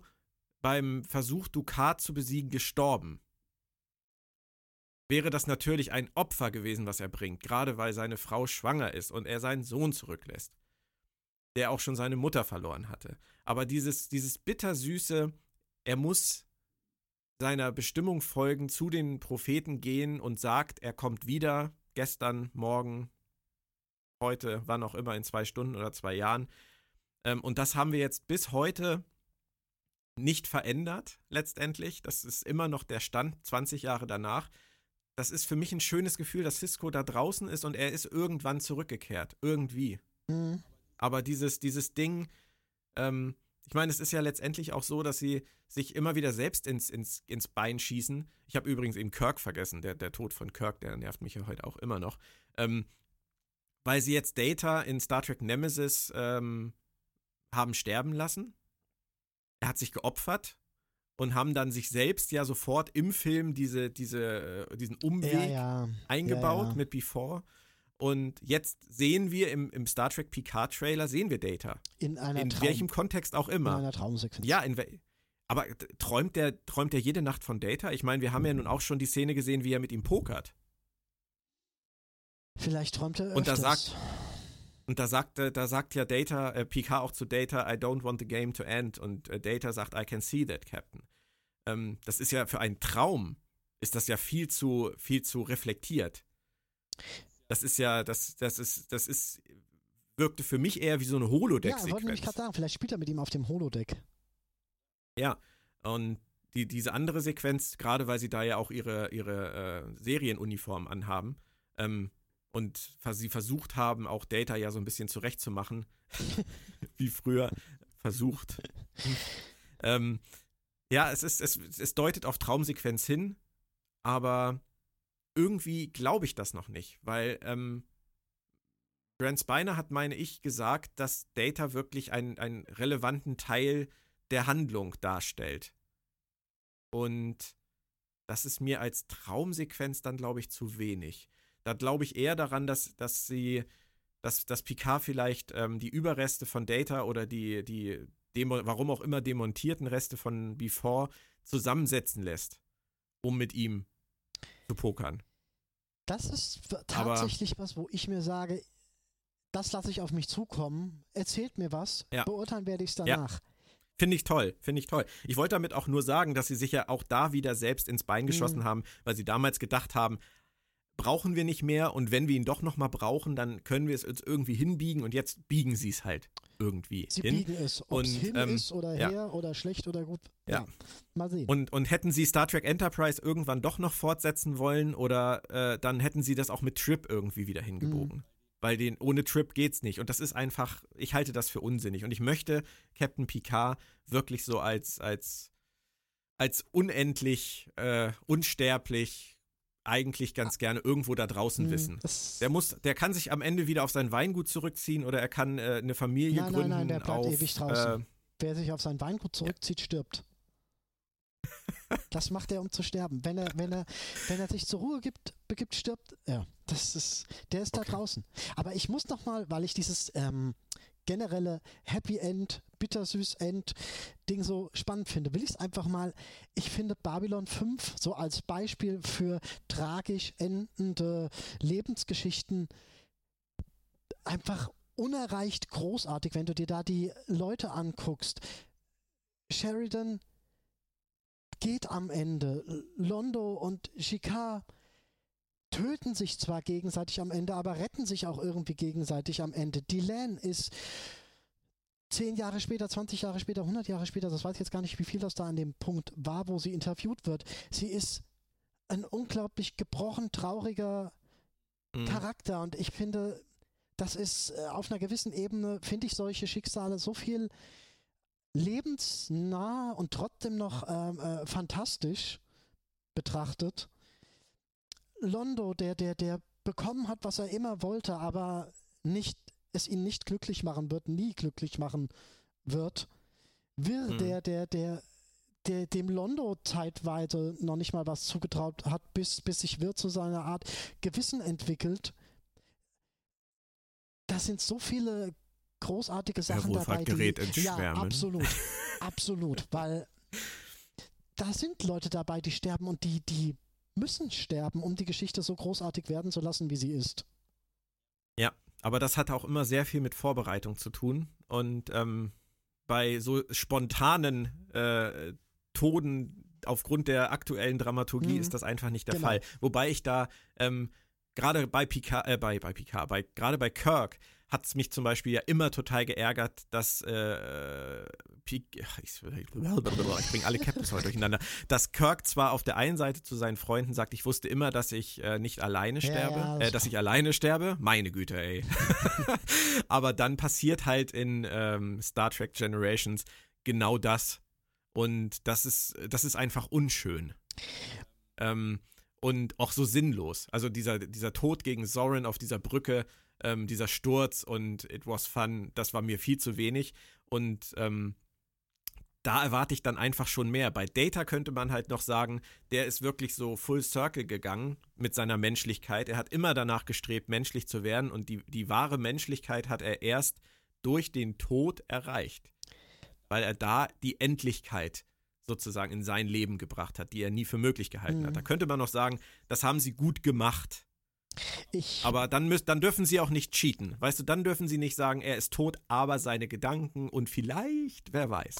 beim Versuch, Dukat zu besiegen, gestorben, wäre das natürlich ein Opfer gewesen, was er bringt, gerade weil seine Frau schwanger ist und er seinen Sohn zurücklässt, der auch schon seine Mutter verloren hatte. Aber dieses, dieses bittersüße, er muss seiner Bestimmung folgen, zu den Propheten gehen und sagt, er kommt wieder, gestern, morgen, heute, wann auch immer, in zwei Stunden oder zwei Jahren. Ähm, und das haben wir jetzt bis heute nicht verändert, letztendlich. Das ist immer noch der Stand 20 Jahre danach. Das ist für mich ein schönes Gefühl, dass Cisco da draußen ist und er ist irgendwann zurückgekehrt. Irgendwie. hm. Aber dieses, dieses Ding, ähm, ich meine, es ist ja letztendlich auch so, dass sie sich immer wieder selbst ins, ins, ins Bein schießen. Ich habe übrigens eben Kirk vergessen, der, der Tod von Kirk, der nervt mich ja heute auch immer noch. Ähm, weil sie jetzt Data in Star Trek Nemesis ähm, haben sterben lassen. Er hat sich geopfert und haben dann sich selbst ja sofort im Film diese, diese, äh, diesen Umweg Ja, ja. eingebaut Ja, ja. mit Before. Und jetzt sehen wir im, im Star Trek Picard Trailer, sehen wir Data. In einer In Traum, welchem Kontext auch in immer. einer Traumsequenz. Ja, in aber träumt der, träumt der jede Nacht von Data? Ich meine, wir haben ja nun auch schon die Szene gesehen, wie er mit ihm pokert. Vielleicht träumt er Und da öfters. sagt- Und da sagt, äh, da sagt ja Data, äh, Picard auch zu Data, I don't want the game to end. Und äh, Data sagt, I can see that, Captain. Ähm, das ist ja für einen Traum, ist das ja viel zu, viel zu reflektiert. Das ist ja, das, das ist, das ist, wirkte für mich eher wie so eine Ja, ich wollte nämlich Holodeck-Sequenz. gerade sagen, vielleicht spielt er mit ihm auf dem Holodeck. Ja, und die, diese andere Sequenz, gerade weil sie da ja auch ihre, ihre äh, Serienuniform anhaben ähm, und sie versucht haben, auch Data ja so ein bisschen zurechtzumachen, wie früher versucht. ähm, ja, es, ist, es, es deutet auf Traumsequenz hin, aber irgendwie glaube ich das noch nicht, weil ähm, Grant Spiner hat, meine ich, gesagt, dass Data wirklich einen, einen relevanten Teil der Handlung darstellt. Und das ist mir als Traumsequenz dann, glaube ich, zu wenig. Da glaube ich eher daran, dass, dass sie, dass, dass Picard vielleicht ähm, die Überreste von Data oder die, die demo, warum auch immer demontierten Reste von Before zusammensetzen lässt, um mit ihm zu pokern. Das ist w- Aber- tatsächlich was, wo ich mir sage, das lasse ich auf mich zukommen, erzählt mir was, Ja. beurteilen werde ich es Ja. danach. Finde ich toll, finde ich toll. Ich wollte damit auch nur sagen, dass sie sich ja auch da wieder selbst ins Bein geschossen mhm. haben, weil sie damals gedacht haben, brauchen wir nicht mehr und wenn wir ihn doch nochmal brauchen, dann können wir es uns irgendwie hinbiegen und jetzt biegen sie es halt irgendwie sie hin. biegen es, ob es hin ähm, ist oder ja. her oder schlecht oder gut. Ja. ja. Mal sehen. Und, und hätten sie Star Trek Enterprise irgendwann doch noch fortsetzen wollen oder äh, dann hätten sie das auch mit Trip irgendwie wieder hingebogen. Mhm weil den, ohne Trip geht's nicht. Und das ist einfach, ich halte das für unsinnig. Und ich möchte Captain Picard wirklich so als, als, als unendlich, äh, unsterblich, eigentlich ganz gerne irgendwo da draußen hm, wissen. Der muss, der kann sich am Ende wieder auf sein Weingut zurückziehen oder er kann äh, eine Familie nein, gründen. Nein, nein, der bleibt auf, ewig draußen. Äh, Wer sich auf sein Weingut zurückzieht, ja. stirbt. Das macht er, um zu sterben. Wenn er, wenn er, wenn er sich zur Ruhe gibt, begibt, stirbt, ja, das ist, der ist okay. da draußen. Aber ich muss noch mal, weil ich dieses ähm, generelle Happy End, bittersüß End Ding so spannend finde, will ich es einfach mal, ich finde Babylon 5 so als Beispiel für tragisch endende Lebensgeschichten einfach unerreicht großartig, wenn du dir da die Leute anguckst. Sheridan geht am Ende. Londo und Shikar töten sich zwar gegenseitig am Ende, aber retten sich auch irgendwie gegenseitig am Ende. Dylan ist zehn Jahre später, 20 Jahre später, 100 Jahre später, das weiß ich jetzt gar nicht, wie viel das da an dem Punkt war, wo sie interviewt wird. Sie ist ein unglaublich gebrochen, trauriger mhm. Charakter und ich finde, das ist äh, auf einer gewissen Ebene, finde ich solche Schicksale so viel lebensnah und trotzdem noch ähm, äh, fantastisch betrachtet. Londo, der, der, der bekommen hat, was er immer wollte, aber nicht, es ihn nicht glücklich machen wird, nie glücklich machen wird. Wirr, mhm. der, der, der, der, dem Londo zeitweise noch nicht mal was zugetraut hat, bis, bis sich Wirr zu seiner Art Gewissen entwickelt. Das sind so viele großartige Sachen Herr dabei. Gerät die, ja, absolut, absolut, weil da sind Leute dabei, die sterben und die, die müssen sterben, um die Geschichte so großartig werden zu lassen, wie sie ist. Ja, aber das hat auch immer sehr viel mit Vorbereitung zu tun und ähm, bei so spontanen äh, Toden aufgrund der aktuellen Dramaturgie mhm. ist das einfach nicht der genau. Fall. Wobei ich da ähm, gerade bei Picard, äh, bei, bei Picard, bei, gerade bei Kirk hat es mich zum Beispiel ja immer total geärgert, dass äh, ich, ich bringe alle Captains heute durcheinander, dass Kirk zwar auf der einen Seite zu seinen Freunden sagt, ich wusste immer, dass ich äh, nicht alleine sterbe, ja, ja, äh, dass ich alleine sterbe, meine Güte, ey. Aber dann passiert halt in ähm, Star Trek Generations genau das und das ist, das ist einfach unschön. Ähm, und auch so sinnlos. Also dieser, dieser Tod gegen Soren auf dieser Brücke, ähm, dieser Sturz und It was fun, das war mir viel zu wenig. Und ähm, da erwarte ich dann einfach schon mehr. Bei Data könnte man halt noch sagen, der ist wirklich so full circle gegangen mit seiner Menschlichkeit. Er hat immer danach gestrebt, menschlich zu werden und die, die wahre Menschlichkeit hat er erst durch den Tod erreicht. Weil er da die Endlichkeit sozusagen in sein Leben gebracht hat, die er nie für möglich gehalten mhm. hat. Da könnte man noch sagen, das haben sie gut gemacht. Ich aber dann, müssen, dann dürfen sie auch nicht cheaten. Weißt du, dann dürfen sie nicht sagen, er ist tot, aber seine Gedanken und vielleicht, wer weiß.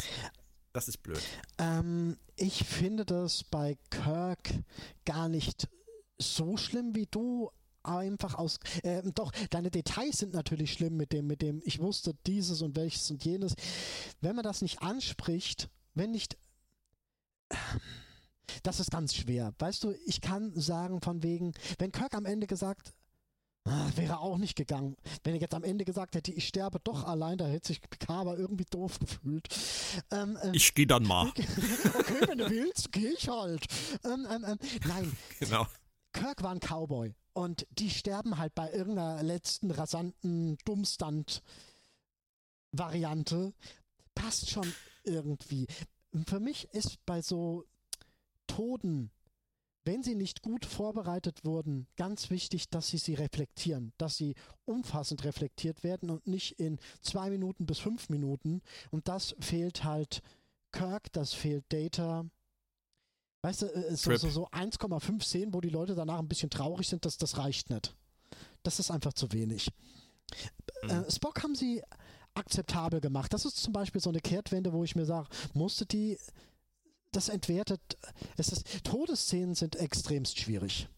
Das ist blöd. Ähm, ich finde das bei Kirk gar nicht so schlimm wie du, einfach aus. Äh, doch, deine Details sind natürlich schlimm mit dem, mit dem, ich wusste dieses und welches und jenes. Wenn man das nicht anspricht, wenn nicht das ist ganz schwer. Weißt du, ich kann sagen von wegen, wenn Kirk am Ende gesagt, ah, wäre auch nicht gegangen. Wenn er jetzt am Ende gesagt hätte, ich sterbe doch allein, da hätte sich Picard aber irgendwie doof gefühlt. Ähm, äh, ich gehe dann mal. Okay, wenn du willst, gehe ich halt. Ähm, ähm, ähm, nein. Genau. Kirk war ein Cowboy und die sterben halt bei irgendeiner letzten rasanten Dummstand-Variante. Passt schon irgendwie für mich ist bei so Toten, wenn sie nicht gut vorbereitet wurden, ganz wichtig, dass sie sie reflektieren, dass sie umfassend reflektiert werden und nicht in zwei Minuten bis fünf Minuten. Und das fehlt halt Kirk, das fehlt Data. Weißt du, äh, so, so, so 1,5 Szenen, wo die Leute danach ein bisschen traurig sind, das, das reicht nicht. Das ist einfach zu wenig. Mhm. Äh, Spock haben sie akzeptabel gemacht. Das ist zum Beispiel so eine Kehrtwende, wo ich mir sage, musste die das entwertet, es ist, Todesszenen sind extremst schwierig.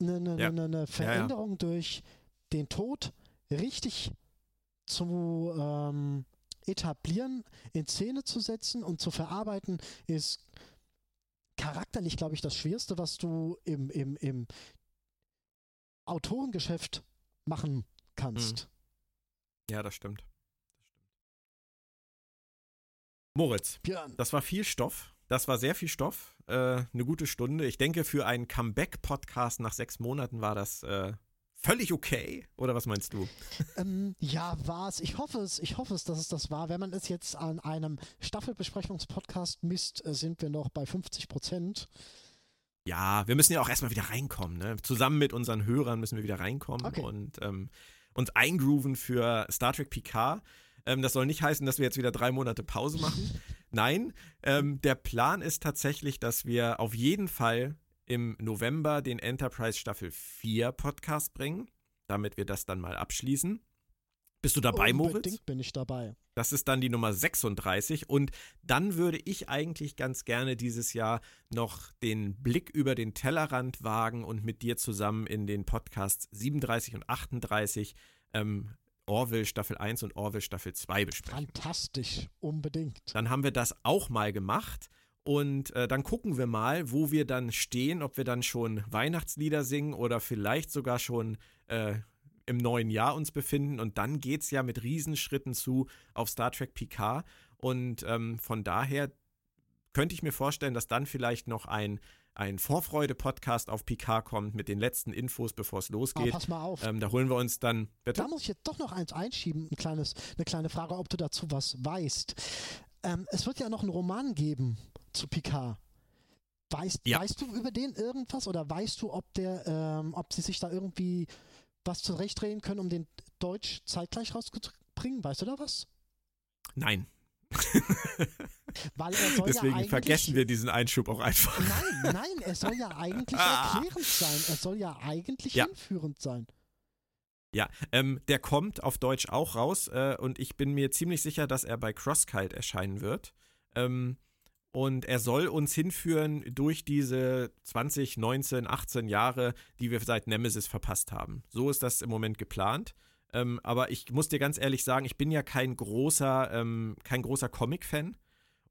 Eine, eine, ja. eine Veränderung ja, ja. durch den Tod richtig zu ähm, etablieren, in Szene zu setzen und zu verarbeiten, ist charakterlich, glaube ich, das Schwerste, was du im, im, im Autorengeschäft machen kannst. Hm. Ja, das stimmt. Moritz, Björn. das war viel Stoff. Das war sehr viel Stoff. Äh, eine gute Stunde. Ich denke, für einen Comeback-Podcast nach sechs Monaten war das äh, völlig okay. Oder was meinst du? Ähm, ja, war es. Ich hoffe es. Ich hoffe es, dass es das war. Wenn man es jetzt an einem Staffelbesprechungspodcast misst, äh, sind wir noch bei 50 Prozent. Ja, wir müssen ja auch erstmal wieder reinkommen. Ne? Zusammen mit unseren Hörern müssen wir wieder reinkommen okay. und ähm, uns eingrooven für Star Trek Picard. Ähm, das soll nicht heißen, dass wir jetzt wieder drei Monate Pause machen. Nein, ähm, der Plan ist tatsächlich, dass wir auf jeden Fall im November den Enterprise Staffel 4 Podcast bringen, damit wir das dann mal abschließen. Bist du dabei, Unbedingt Moritz? Unbedingt bin ich dabei. Das ist dann die Nummer 36 und dann würde ich eigentlich ganz gerne dieses Jahr noch den Blick über den Tellerrand wagen und mit dir zusammen in den Podcasts 37 und 38 ähm, Orville Staffel 1 und Orville Staffel 2 besprechen. Fantastisch, unbedingt. Dann haben wir das auch mal gemacht. Und äh, dann gucken wir mal, wo wir dann stehen, ob wir dann schon Weihnachtslieder singen oder vielleicht sogar schon äh, im neuen Jahr uns befinden. Und dann geht es ja mit Riesenschritten zu auf Star Trek Picard. Und ähm, von daher könnte ich mir vorstellen, dass dann vielleicht noch ein ein Vorfreude-Podcast auf Picard kommt mit den letzten Infos, bevor es losgeht. Aber pass mal auf. Ähm, da holen wir uns dann. Bitte? Da muss ich jetzt doch noch eins einschieben, ein kleines, eine kleine Frage, ob du dazu was weißt. Ähm, es wird ja noch einen Roman geben zu Picard. Weißt, ja. weißt du über den irgendwas oder weißt du, ob der, ähm, ob sie sich da irgendwie was zurechtdrehen können, um den Deutsch zeitgleich rauszubringen? Weißt du da was? Nein. Deswegen ja vergessen wir diesen Einschub auch einfach. Nein, nein, er soll ja eigentlich ah. erklärend sein. Er soll ja eigentlich ja. hinführend sein. Ja, ähm, der kommt auf Deutsch auch raus äh, und ich bin mir ziemlich sicher, dass er bei Crosskite erscheinen wird. Ähm, und er soll uns hinführen durch diese 20, 19, 18 Jahre, die wir seit Nemesis verpasst haben. So ist das im Moment geplant. Ähm, aber ich muss dir ganz ehrlich sagen, ich bin ja kein großer, ähm, kein großer Comic-Fan.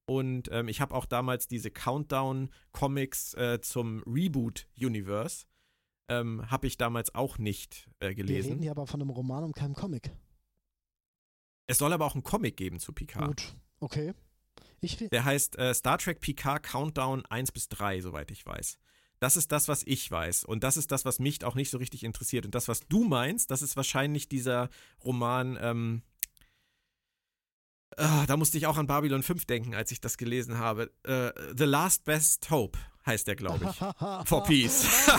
Und ähm, ich habe auch damals diese Countdown-Comics äh, zum Reboot-Universe, ähm, habe ich damals auch nicht äh, gelesen. Wir reden hier aber von einem Roman und keinem Comic. Es soll aber auch einen Comic geben zu Picard. Gut, okay. Ich Der heißt äh, Star Trek Picard Countdown 1 bis 3, soweit ich weiß. Das ist das, was ich weiß. Und das ist das, was mich auch nicht so richtig interessiert. Und das, was du meinst, das ist wahrscheinlich dieser Roman. Ähm, äh, da musste ich auch an Babylon 5 denken, als ich das gelesen habe. Äh, The Last Best Hope heißt der, glaube ich. For Peace.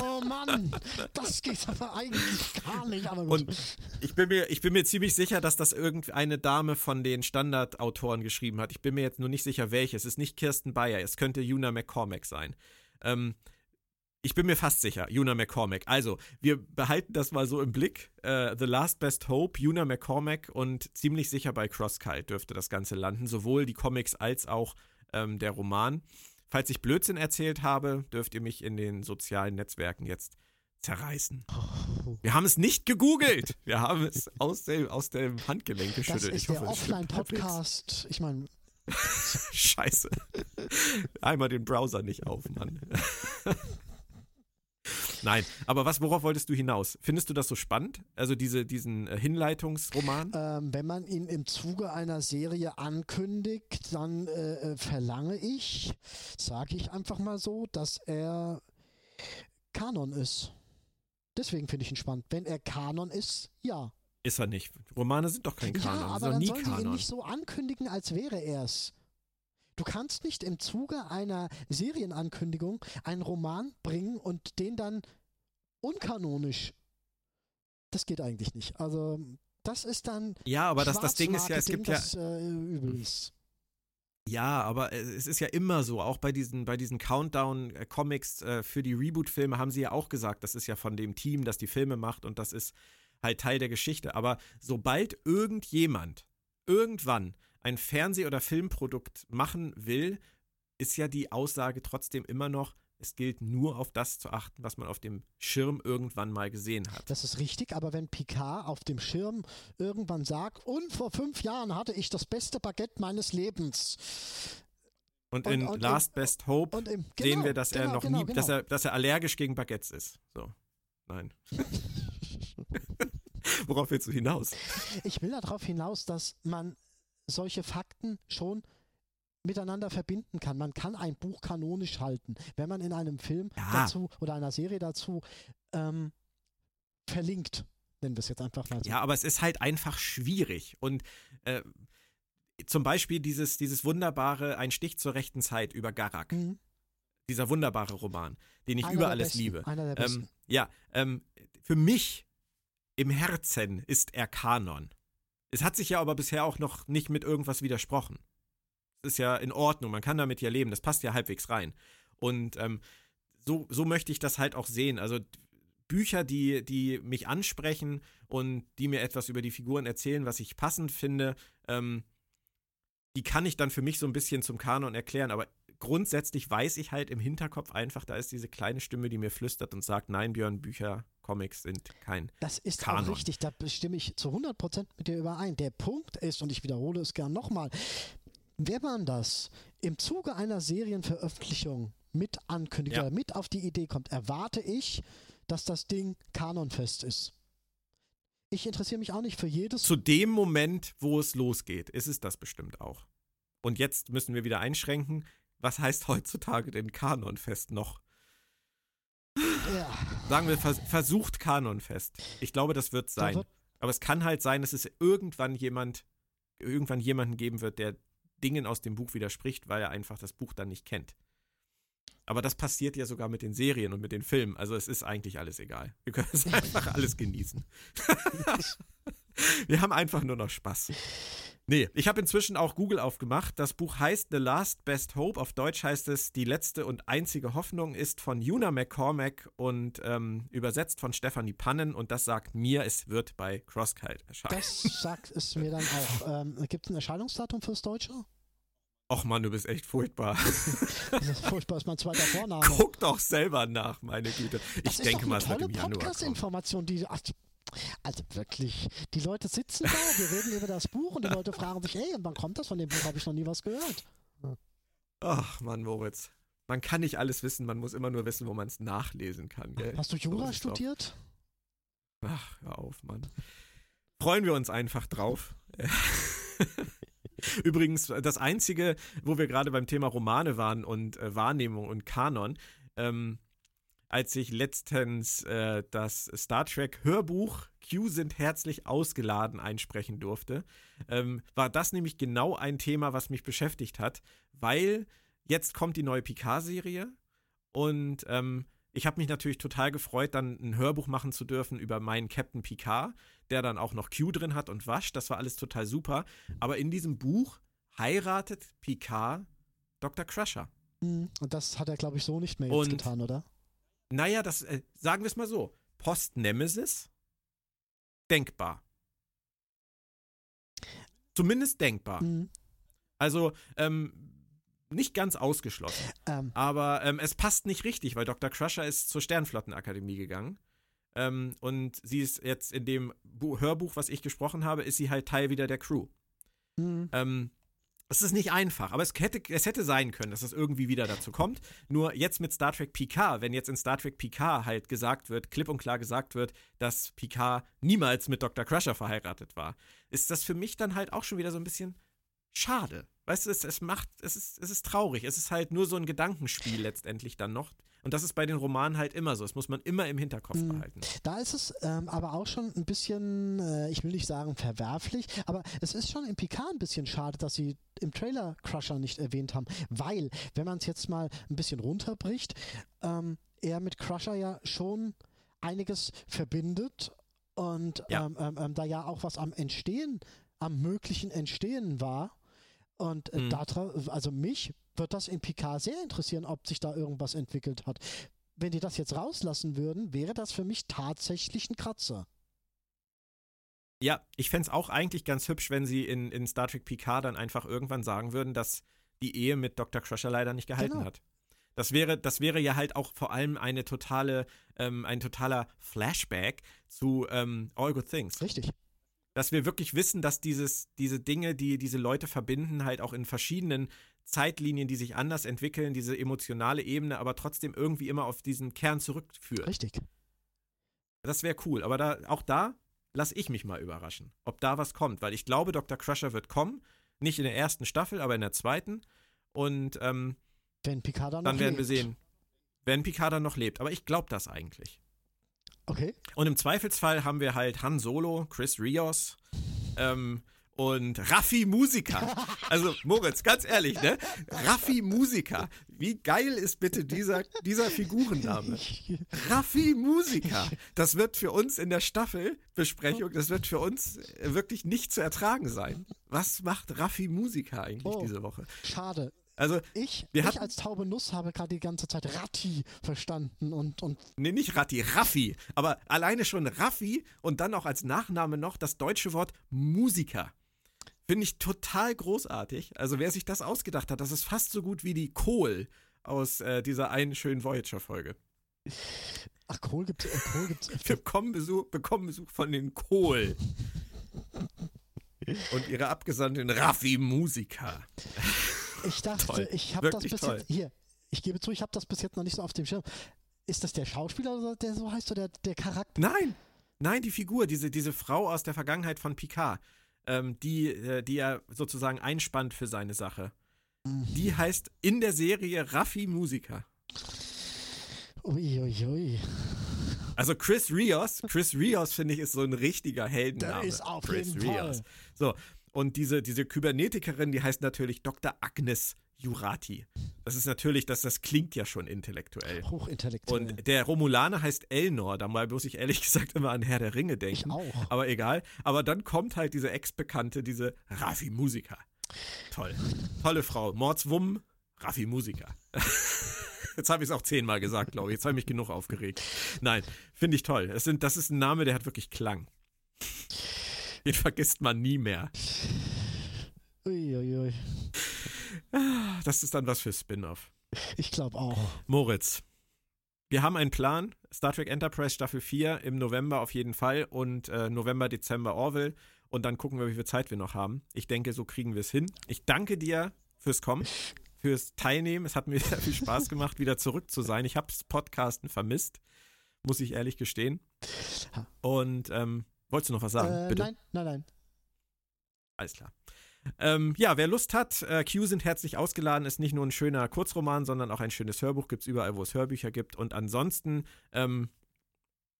oh Mann, das geht aber eigentlich gar nicht. Aber gut. Und ich bin, mir, ich bin mir ziemlich sicher, dass das irgendeine Dame von den Standardautoren geschrieben hat. Ich bin mir jetzt nur nicht sicher, welche. Es ist nicht Kirsten Bayer, es könnte Juna McCormack sein. Ähm, ich bin mir fast sicher, Juna McCormack. Also, wir behalten das mal so im Blick. Uh, The Last Best Hope, Juna McCormack und ziemlich sicher bei Crosskite dürfte das Ganze landen. Sowohl die Comics als auch ähm, der Roman. Falls ich Blödsinn erzählt habe, dürft ihr mich in den sozialen Netzwerken jetzt zerreißen. Oh. Wir haben es nicht gegoogelt. Wir haben es aus dem, aus dem Handgelenk geschüttelt. Das ist ich der Offline-Podcast. Ich meine. Scheiße. Einmal den Browser nicht auf, Mann. Nein, aber was, worauf wolltest du hinaus? Findest du das so spannend? Also diese, diesen äh, Hinleitungsroman? Ähm, wenn man ihn im Zuge einer Serie ankündigt, dann äh, äh verlange ich, sage ich einfach mal so, dass er Kanon ist. Deswegen finde ich ihn spannend. Wenn er Kanon ist, ja. Ist er nicht. Romane sind doch kein Kanon. Ja, aber dann sollen Kanon. sie ihn nicht so ankündigen, als wäre er es. Du kannst nicht im Zuge einer Serienankündigung einen Roman bringen und den dann unkanonisch. Das geht eigentlich nicht. Also, das ist dann. Ja, aber das, das Ding ist ja, es gibt ja. Das, äh, übel ist. Ja, aber es ist ja immer so, auch bei diesen, bei diesen Countdown-Comics äh, für die Reboot-Filme haben sie ja auch gesagt, das ist ja von dem Team, das die Filme macht und das ist halt Teil der Geschichte. Aber sobald irgendjemand irgendwann ein Fernseh- oder Filmprodukt machen will, ist ja die Aussage trotzdem immer noch, es gilt nur auf das zu achten, was man auf dem Schirm irgendwann mal gesehen hat. Das ist richtig, aber wenn Picard auf dem Schirm irgendwann sagt, und vor fünf Jahren hatte ich das beste Baguette meines Lebens. Und, in und Last im, Best Hope im, genau, sehen wir, dass genau, er noch genau, nie, dass genau. er, dass er allergisch gegen Baguettes ist. So. Nein. Worauf willst du hinaus? Ich will darauf hinaus, dass man solche Fakten schon miteinander verbinden kann. Man kann ein Buch kanonisch halten, wenn man in einem Film ja. dazu oder einer Serie dazu ähm, verlinkt. Nennen wir es jetzt einfach mal so. Ja, aber es ist halt einfach schwierig. Und äh, zum Beispiel dieses, dieses wunderbare Ein Stich zur rechten Zeit über Garak. Mhm. Dieser wunderbare Roman, den ich Einer über alles besten. liebe. Einer der besten. Ähm, ja, ähm, für mich im Herzen ist er Kanon. Es hat sich ja aber bisher auch noch nicht mit irgendwas widersprochen ist ja in Ordnung, man kann damit ja leben, das passt ja halbwegs rein. Und ähm, so, so möchte ich das halt auch sehen. Also Bücher, die, die mich ansprechen und die mir etwas über die Figuren erzählen, was ich passend finde, ähm, die kann ich dann für mich so ein bisschen zum Kanon erklären. Aber grundsätzlich weiß ich halt im Hinterkopf einfach, da ist diese kleine Stimme, die mir flüstert und sagt, nein, Björn, Bücher, Comics sind kein Das ist Kanon. auch richtig, da stimme ich zu 100% mit dir überein. Der Punkt ist, und ich wiederhole es gern nochmal, wenn man das im Zuge einer Serienveröffentlichung mit ankündigt ja. oder mit auf die Idee kommt, erwarte ich, dass das Ding kanonfest ist. Ich interessiere mich auch nicht für jedes. Zu dem Moment, wo es losgeht, ist es das bestimmt auch. Und jetzt müssen wir wieder einschränken. Was heißt heutzutage denn kanonfest noch? Ja. Sagen wir, vers versucht kanonfest. Ich glaube, das wird sein. Wird Aber es kann halt sein, dass es irgendwann jemand, irgendwann jemanden geben wird, der Dingen aus dem Buch widerspricht, weil er einfach das Buch dann nicht kennt. Aber das passiert ja sogar mit den Serien und mit den Filmen. Also es ist eigentlich alles egal. Wir können es einfach alles genießen. Wir haben einfach nur noch Spaß. Nee, ich habe inzwischen auch Google aufgemacht. Das Buch heißt The Last Best Hope. Auf Deutsch heißt es Die letzte und einzige Hoffnung ist von Juna McCormack und ähm, übersetzt von Stephanie Pannen. Und das sagt mir, es wird bei Crosskite erscheinen. Das sagt es mir dann auch. Ähm, Gibt es ein Erscheinungsdatum fürs Deutsche? Och man, du bist echt furchtbar. Das ist furchtbar, ist mein zweiter Vorname. Guck doch selber nach, meine Güte. Ich das denke mal, es wird im Januar Podcast-Information, die also wirklich, die Leute sitzen da, wir reden über das Buch und die Leute fragen sich, ey, und wann kommt das? Von dem Buch habe ich noch nie was gehört. Ach Mann, Moritz. Man kann nicht alles wissen, man muss immer nur wissen, wo man es nachlesen kann. Gell? Hast du Jura so studiert? Ach, hör auf, Mann. Freuen wir uns einfach drauf. Übrigens, das Einzige, wo wir gerade beim Thema Romane waren und äh, Wahrnehmung und Kanon, ähm, als ich letztens äh, das Star Trek Hörbuch Q sind herzlich ausgeladen einsprechen durfte, ähm, war das nämlich genau ein Thema, was mich beschäftigt hat, weil jetzt kommt die neue Picard-Serie und ähm, ich habe mich natürlich total gefreut, dann ein Hörbuch machen zu dürfen über meinen Captain Picard, der dann auch noch Q drin hat und wascht. Das war alles total super. Aber in diesem Buch heiratet Picard Dr. Crusher. Hm, und das hat er, glaube ich, so nicht mehr jetzt und, getan, oder? Naja, das, äh, sagen wir es mal so. Post-Nemesis, denkbar. Zumindest denkbar. Mhm. Also, ähm, nicht ganz ausgeschlossen. Ähm. Aber ähm, es passt nicht richtig, weil Dr. Crusher ist zur Sternflottenakademie gegangen. Ähm, und sie ist jetzt in dem Bu Hörbuch, was ich gesprochen habe, ist sie halt Teil wieder der Crew. Mhm. Es ist nicht einfach, aber es hätte, es hätte sein können, dass es irgendwie wieder dazu kommt. Nur jetzt mit Star Trek Picard, wenn jetzt in Star Trek Picard halt gesagt wird, klipp und klar gesagt wird, dass Picard niemals mit Dr. Crusher verheiratet war, ist das für mich dann halt auch schon wieder so ein bisschen schade. Weißt du, es, es macht, es ist, es ist traurig. Es ist halt nur so ein Gedankenspiel letztendlich dann noch. Und das ist bei den Romanen halt immer so. Das muss man immer im Hinterkopf hm. behalten. Da ist es ähm, aber auch schon ein bisschen, äh, ich will nicht sagen verwerflich, aber es ist schon im Picard ein bisschen schade, dass sie im Trailer Crusher nicht erwähnt haben. Weil, wenn man es jetzt mal ein bisschen runterbricht, ähm, er mit Crusher ja schon einiges verbindet und ja. Ähm, ähm, ähm da ja auch was am Entstehen, am möglichen Entstehen war und äh, mhm. da, also mich wird das in Picard sehr interessieren, ob sich da irgendwas entwickelt hat. Wenn die das jetzt rauslassen würden, wäre das für mich tatsächlich ein Kratzer. Ja, ich fände es auch eigentlich ganz hübsch, wenn sie in, in Star Trek Picard dann einfach irgendwann sagen würden, dass die Ehe mit Dr. Crusher leider nicht gehalten Genau. hat. Das wäre, das wäre ja halt auch vor allem eine totale, ähm, ein totaler Flashback zu ähm, All Good Things. Richtig. Dass wir wirklich wissen, dass dieses, diese Dinge, die diese Leute verbinden, halt auch in verschiedenen Zeitlinien, die sich anders entwickeln, diese emotionale Ebene, aber trotzdem irgendwie immer auf diesen Kern zurückführt. Richtig. Das wäre cool. Aber da, auch da lasse ich mich mal überraschen, ob da was kommt. Weil ich glaube, Dr. Crusher wird kommen. Nicht in der ersten Staffel, aber in der zweiten. Und ähm, Wenn Picard dann dann werden wir lebt. sehen, wenn Picard dann noch lebt. Aber ich glaube das eigentlich. Okay. Und im Zweifelsfall haben wir halt Han Solo, Chris Rios ähm, und Raffi Musiker. Also Moritz, ganz ehrlich, ne? Raffi Musiker. Wie geil ist bitte dieser, dieser Figurenname? Raffi Musiker. Das wird für uns in der Staffelbesprechung, das wird für uns äh, wirklich nicht zu ertragen sein. Was macht Raffi Musiker eigentlich Oh. diese Woche? Schade. Also, Ich, Wir ich hatten- als taube Nuss habe gerade die ganze Zeit Ratti verstanden und, und nee, nicht Ratti, Raffi. Aber alleine schon Raffi und dann auch als Nachname noch das deutsche Wort Musiker. Finde ich total großartig. Also, wer sich das ausgedacht hat, das ist fast so gut wie die Kohl aus äh, dieser einen schönen Voyager-Folge. ach Kohl gibt's, äh, Kohl gibt's. Wir bekommen Besuch, bekommen Besuch von den Kohl. Und ihre Abgesandten Raffi Musiker. Ich dachte, Toll. ich habe das bis toll. jetzt. Hier, ich gebe zu, ich habe das bis jetzt noch nicht so auf dem Schirm. Ist das der Schauspieler, oder der so heißt, oder der, der Charakter? Nein, nein, die Figur, diese, diese Frau aus der Vergangenheit von Picard, ähm, die, äh, die er sozusagen einspannt für seine Sache. Die heißt in der Serie Raffi Musiker. Uiuiui. Ui, ui. Also Chris Rios, Chris Rios finde ich ist so ein richtiger Der Heldenname. ist auf Chris jeden Fall. So, und diese, diese Kybernetikerin, die heißt natürlich Dr. Agnes Jurati. Das ist natürlich, das, das klingt ja schon intellektuell. Hochintellektuell. Und der Romulaner heißt Elnor, da mal muss ich ehrlich gesagt immer an Herr der Ringe denken. ich auch. Aber egal. Aber dann kommt halt diese Ex-Bekannte, diese Raffi Musiker. Toll. Tolle Frau. Mordswumm, Raffi Musiker. Jetzt habe ich es auch zehnmal gesagt, glaube ich. Jetzt habe ich mich genug aufgeregt. Nein, finde ich toll. Es sind, das ist ein Name, der hat wirklich Klang. Den vergisst man nie mehr. Uiuiui. Ui. Das ist dann was für Spin-off. Ich glaube auch. Moritz, wir haben einen Plan. Star Trek Enterprise Staffel 4 im November auf jeden Fall und äh, November, Dezember Orville. Und dann gucken wir, wie viel Zeit wir noch haben. Ich denke, so kriegen wir es hin. Ich danke dir fürs Kommen, fürs Teilnehmen. Es hat mir sehr viel Spaß gemacht, wieder zurück zu sein. Ich habe das Podcasten vermisst, muss ich ehrlich gestehen. Und ähm, wolltest du noch was sagen? äh, Bitte. Nein, nein, nein. Alles klar. Ähm, ja, wer Lust hat, äh, Q sind herzlich ausgeladen, ist nicht nur ein schöner Kurzroman, sondern auch ein schönes Hörbuch, gibt es überall, wo es Hörbücher gibt. Und ansonsten ähm,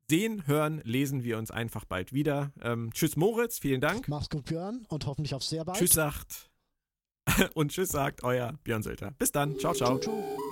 sehen, hören, lesen wir uns einfach bald wieder. Ähm, tschüss Moritz, vielen Dank. Mach's gut, Björn, und hoffentlich auf sehr bald. Tschüss sagt und tschüss sagt euer Björn Sölter. Bis dann, ciao, ciao. Ciao, ciao.